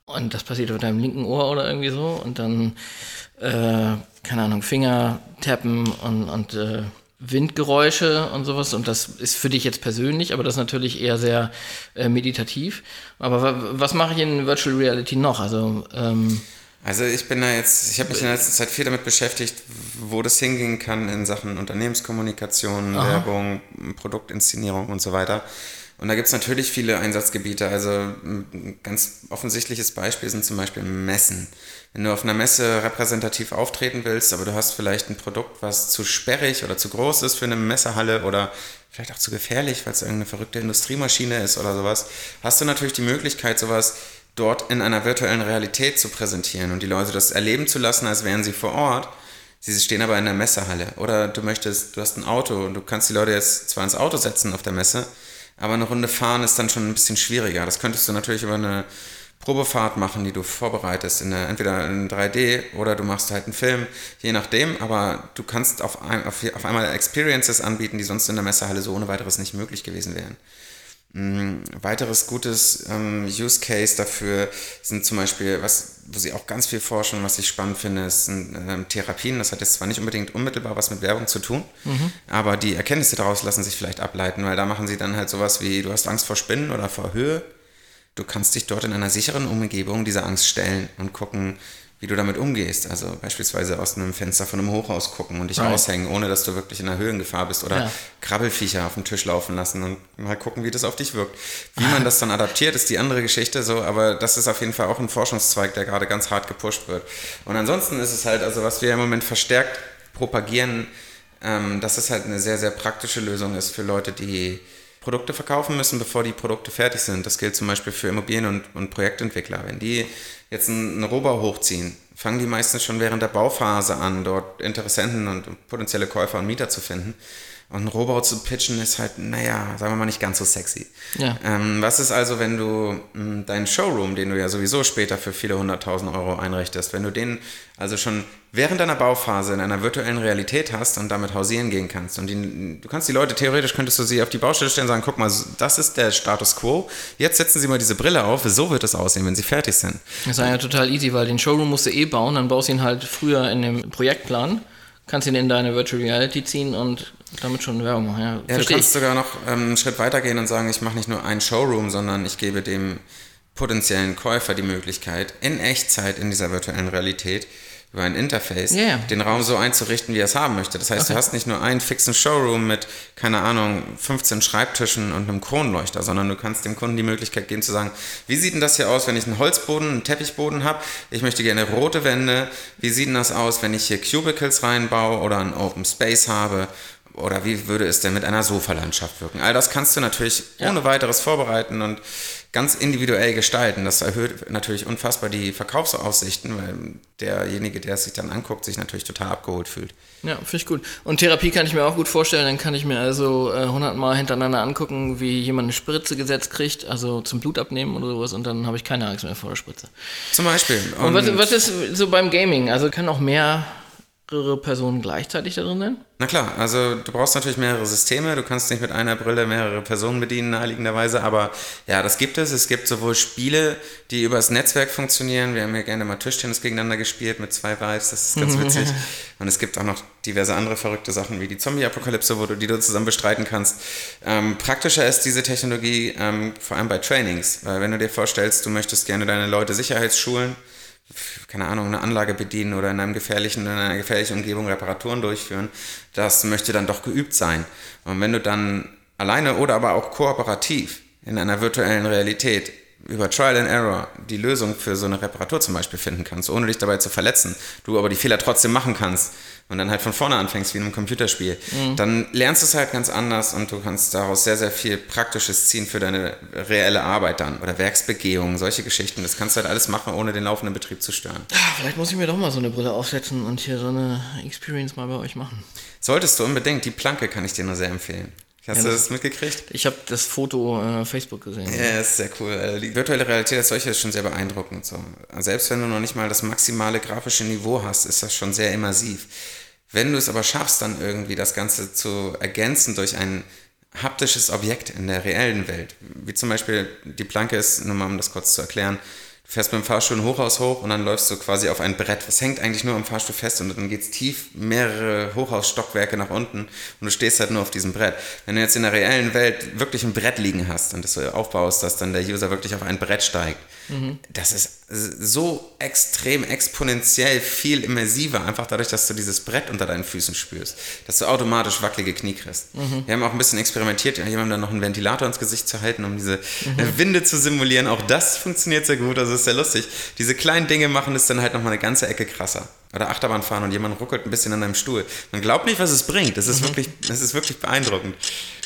und das passiert auf deinem linken Ohr oder irgendwie so und dann äh, keine Ahnung, Finger tappen und, und äh, Windgeräusche und sowas. Und das ist für dich jetzt persönlich, aber das ist natürlich eher sehr äh, meditativ. Aber was mache ich in Virtual Reality noch? Also, ähm, also ich bin da jetzt, ich habe mich in der letzten Zeit viel damit beschäftigt, wo das hingehen kann in Sachen Unternehmenskommunikation, Aha. Werbung, Produktinszenierung und so weiter. Und da gibt es natürlich viele Einsatzgebiete. Also ein ganz offensichtliches Beispiel sind zum Beispiel Messen. Wenn du auf einer Messe repräsentativ auftreten willst, aber du hast vielleicht ein Produkt, was zu sperrig oder zu groß ist für eine Messehalle oder vielleicht auch zu gefährlich, weil es irgendeine verrückte Industriemaschine ist oder sowas, hast du natürlich die Möglichkeit, sowas dort in einer virtuellen Realität zu präsentieren und die Leute das erleben zu lassen, als wären sie vor Ort. Sie stehen aber in der Messehalle. Oder du möchtest, du hast ein Auto und du kannst die Leute jetzt zwar ins Auto setzen auf der Messe, aber eine Runde fahren ist dann schon ein bisschen schwieriger. Das könntest du natürlich über eine Probefahrt machen, die du vorbereitest, in eine, entweder in 3D oder du machst halt einen Film, je nachdem, aber du kannst auf, ein, auf, auf einmal Experiences anbieten, die sonst in der Messehalle so ohne weiteres nicht möglich gewesen wären. Ein mm, weiteres gutes ähm, Use Case dafür sind zum Beispiel, was, wo sie auch ganz viel forschen, was ich spannend finde, sind ähm, Therapien. Das hat jetzt zwar nicht unbedingt unmittelbar was mit Werbung zu tun, mhm. aber die Erkenntnisse daraus lassen sich vielleicht ableiten, weil da machen sie dann halt sowas wie, du hast Angst vor Spinnen oder vor Höhe du kannst dich dort in einer sicheren Umgebung dieser Angst stellen und gucken, wie du damit umgehst. Also beispielsweise aus einem Fenster von einem Hochhaus gucken und dich right. raushängen, ohne dass du wirklich in einer Höhengefahr bist oder ja. Krabbelfiecher auf dem Tisch laufen lassen und mal gucken, wie das auf dich wirkt. Wie man das dann adaptiert, ist die andere Geschichte so, aber das ist auf jeden Fall auch ein Forschungszweig, der gerade ganz hart gepusht wird. Und ansonsten ist es halt, also was wir im Moment verstärkt propagieren, ähm, dass es halt eine sehr, sehr praktische Lösung ist für Leute, die Produkte verkaufen müssen, bevor die Produkte fertig sind. Das gilt zum Beispiel für Immobilien- und, und Projektentwickler. Wenn die jetzt einen, einen Rohbau hochziehen, fangen die meistens schon während der Bauphase an, dort Interessenten und potenzielle Käufer und Mieter zu finden. Und ein Rohbau zu pitchen ist halt, naja, sagen wir mal nicht ganz so sexy. Ja. Ähm, was ist also, wenn du mh, hm, deinen Showroom, den du ja sowieso später für viele hunderttausend Euro einrichtest, wenn du den also schon während deiner Bauphase in einer virtuellen Realität hast und damit hausieren gehen kannst. Und die, du kannst die Leute, theoretisch könntest du sie auf die Baustelle stellen und sagen, guck mal, das ist der Status quo. Jetzt setzen sie mal diese Brille auf, so wird es aussehen, wenn sie fertig sind. Das ist ja total easy, weil den Showroom musst du eh bauen, dann baust du ihn halt früher in dem Projektplan kannst ihn in deine Virtual Reality ziehen und damit schon Werbung machen. Ja, ja du kannst sogar noch ähm, einen Schritt weiter gehen und sagen, ich mache nicht nur einen Showroom, sondern ich gebe dem potenziellen Käufer die Möglichkeit, in Echtzeit in dieser virtuellen Realität über ein Interface yeah. den Raum so einzurichten, wie er es haben möchte. Das heißt, okay. du hast nicht nur einen fixen Showroom mit, keine Ahnung, 15 Schreibtischen und einem Kronleuchter, sondern du kannst dem Kunden die Möglichkeit geben zu sagen, wie sieht denn das hier aus, wenn ich einen Holzboden, einen Teppichboden habe? Ich möchte gerne rote Wände. Wie sieht denn das aus, wenn ich hier Cubicles reinbaue oder einen Open Space habe? Oder wie würde es denn mit einer Sofalandschaft wirken? All das kannst du natürlich ja. ohne weiteres vorbereiten und ganz individuell gestalten. Das erhöht natürlich unfassbar die Verkaufsaussichten, weil derjenige, der es sich dann anguckt, sich natürlich total abgeholt fühlt. Ja, finde ich gut. Und Therapie kann ich mir auch gut vorstellen. Dann kann ich mir also äh, hundertmal äh, hintereinander angucken, wie jemand eine Spritze gesetzt kriegt, also zum Blut abnehmen oder sowas, und dann habe ich keine Angst mehr vor der Spritze. Zum Beispiel. Und, und was, was ist so beim Gaming? Also können auch mehr mehrere Personen gleichzeitig da drin sein? Na klar, also du brauchst natürlich mehrere Systeme. Du kannst nicht mit einer Brille mehrere Personen bedienen, naheliegenderweise. Aber ja, das gibt es. Es gibt sowohl Spiele, die übers Netzwerk funktionieren. Wir haben ja gerne mal Tischtennis gegeneinander gespielt mit zwei Vibes. Das ist ganz witzig. <laughs> Und es gibt auch noch diverse andere verrückte Sachen wie die Zombie-Apokalypse, wo du die du zusammen bestreiten kannst. Ähm, praktischer ist diese Technologie ähm, vor allem bei Trainings. Weil wenn du dir vorstellst, du möchtest gerne deine Leute Sicherheitsschulen, keine Ahnung, eine Anlage bedienen oder in, einem gefährlichen, in einer gefährlichen Umgebung Reparaturen durchführen, das möchte dann doch geübt sein. Und wenn du dann alleine oder aber auch kooperativ in einer virtuellen Realität über Trial and Error die Lösung für so eine Reparatur zum Beispiel finden kannst, ohne dich dabei zu verletzen, du aber die Fehler trotzdem machen kannst und dann halt von vorne anfängst wie in einem Computerspiel, dann lernst du es halt ganz anders und du kannst daraus sehr, sehr viel Praktisches ziehen für deine reelle Arbeit dann oder Werksbegehungen, solche Geschichten. Das kannst du halt alles machen, ohne den laufenden Betrieb zu stören. Ah, Vielleicht muss ich mir doch mal so eine Brille aufsetzen und hier so eine Experience mal bei euch machen. Solltest du unbedingt, die Planke kann ich dir nur sehr empfehlen. Hast Ja, du das- das mitgekriegt? Ich habe das Foto äh, auf Facebook gesehen. Ja, ist sehr cool. Also Die virtuelle Realität als solche ist schon sehr beeindruckend. So. Selbst wenn du noch nicht mal das maximale grafische Niveau hast, ist das schon sehr immersiv. Wenn du es aber schaffst, dann irgendwie das Ganze zu ergänzen durch ein haptisches Objekt in der reellen Welt, wie zum Beispiel die Planke ist, nur mal um das kurz zu erklären, fährst mit dem Fahrstuhl ein Hochhaus hoch und dann läufst du quasi auf ein Brett. Das hängt eigentlich nur am Fahrstuhl fest und dann geht's tief mehrere Hochhausstockwerke nach unten und du stehst halt nur auf diesem Brett. Wenn du jetzt in der reellen Welt wirklich ein Brett liegen hast und das so aufbaust, dass dann der User wirklich auf ein Brett steigt, das ist so extrem exponentiell viel immersiver, einfach dadurch, dass du dieses Brett unter deinen Füßen spürst, dass du automatisch wackelige Knie kriegst. Wir haben auch ein bisschen experimentiert, jemandem dann noch einen Ventilator ins Gesicht zu halten, um diese äh, Winde zu simulieren. Auch das funktioniert sehr gut, also ist sehr lustig. Diese kleinen Dinge machen es dann halt nochmal eine ganze Ecke krasser. Oder Achterbahn fahren und jemand ruckelt ein bisschen an deinem Stuhl. Man glaubt nicht, was es bringt. Das ist, wirklich, das ist wirklich beeindruckend.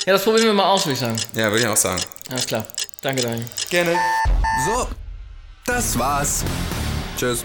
Ja, das probieren wir mal aus, würde ich sagen. Ja, würde ich auch sagen. Alles klar. Danke, Daniel. Gerne. So, das war's. Tschüss.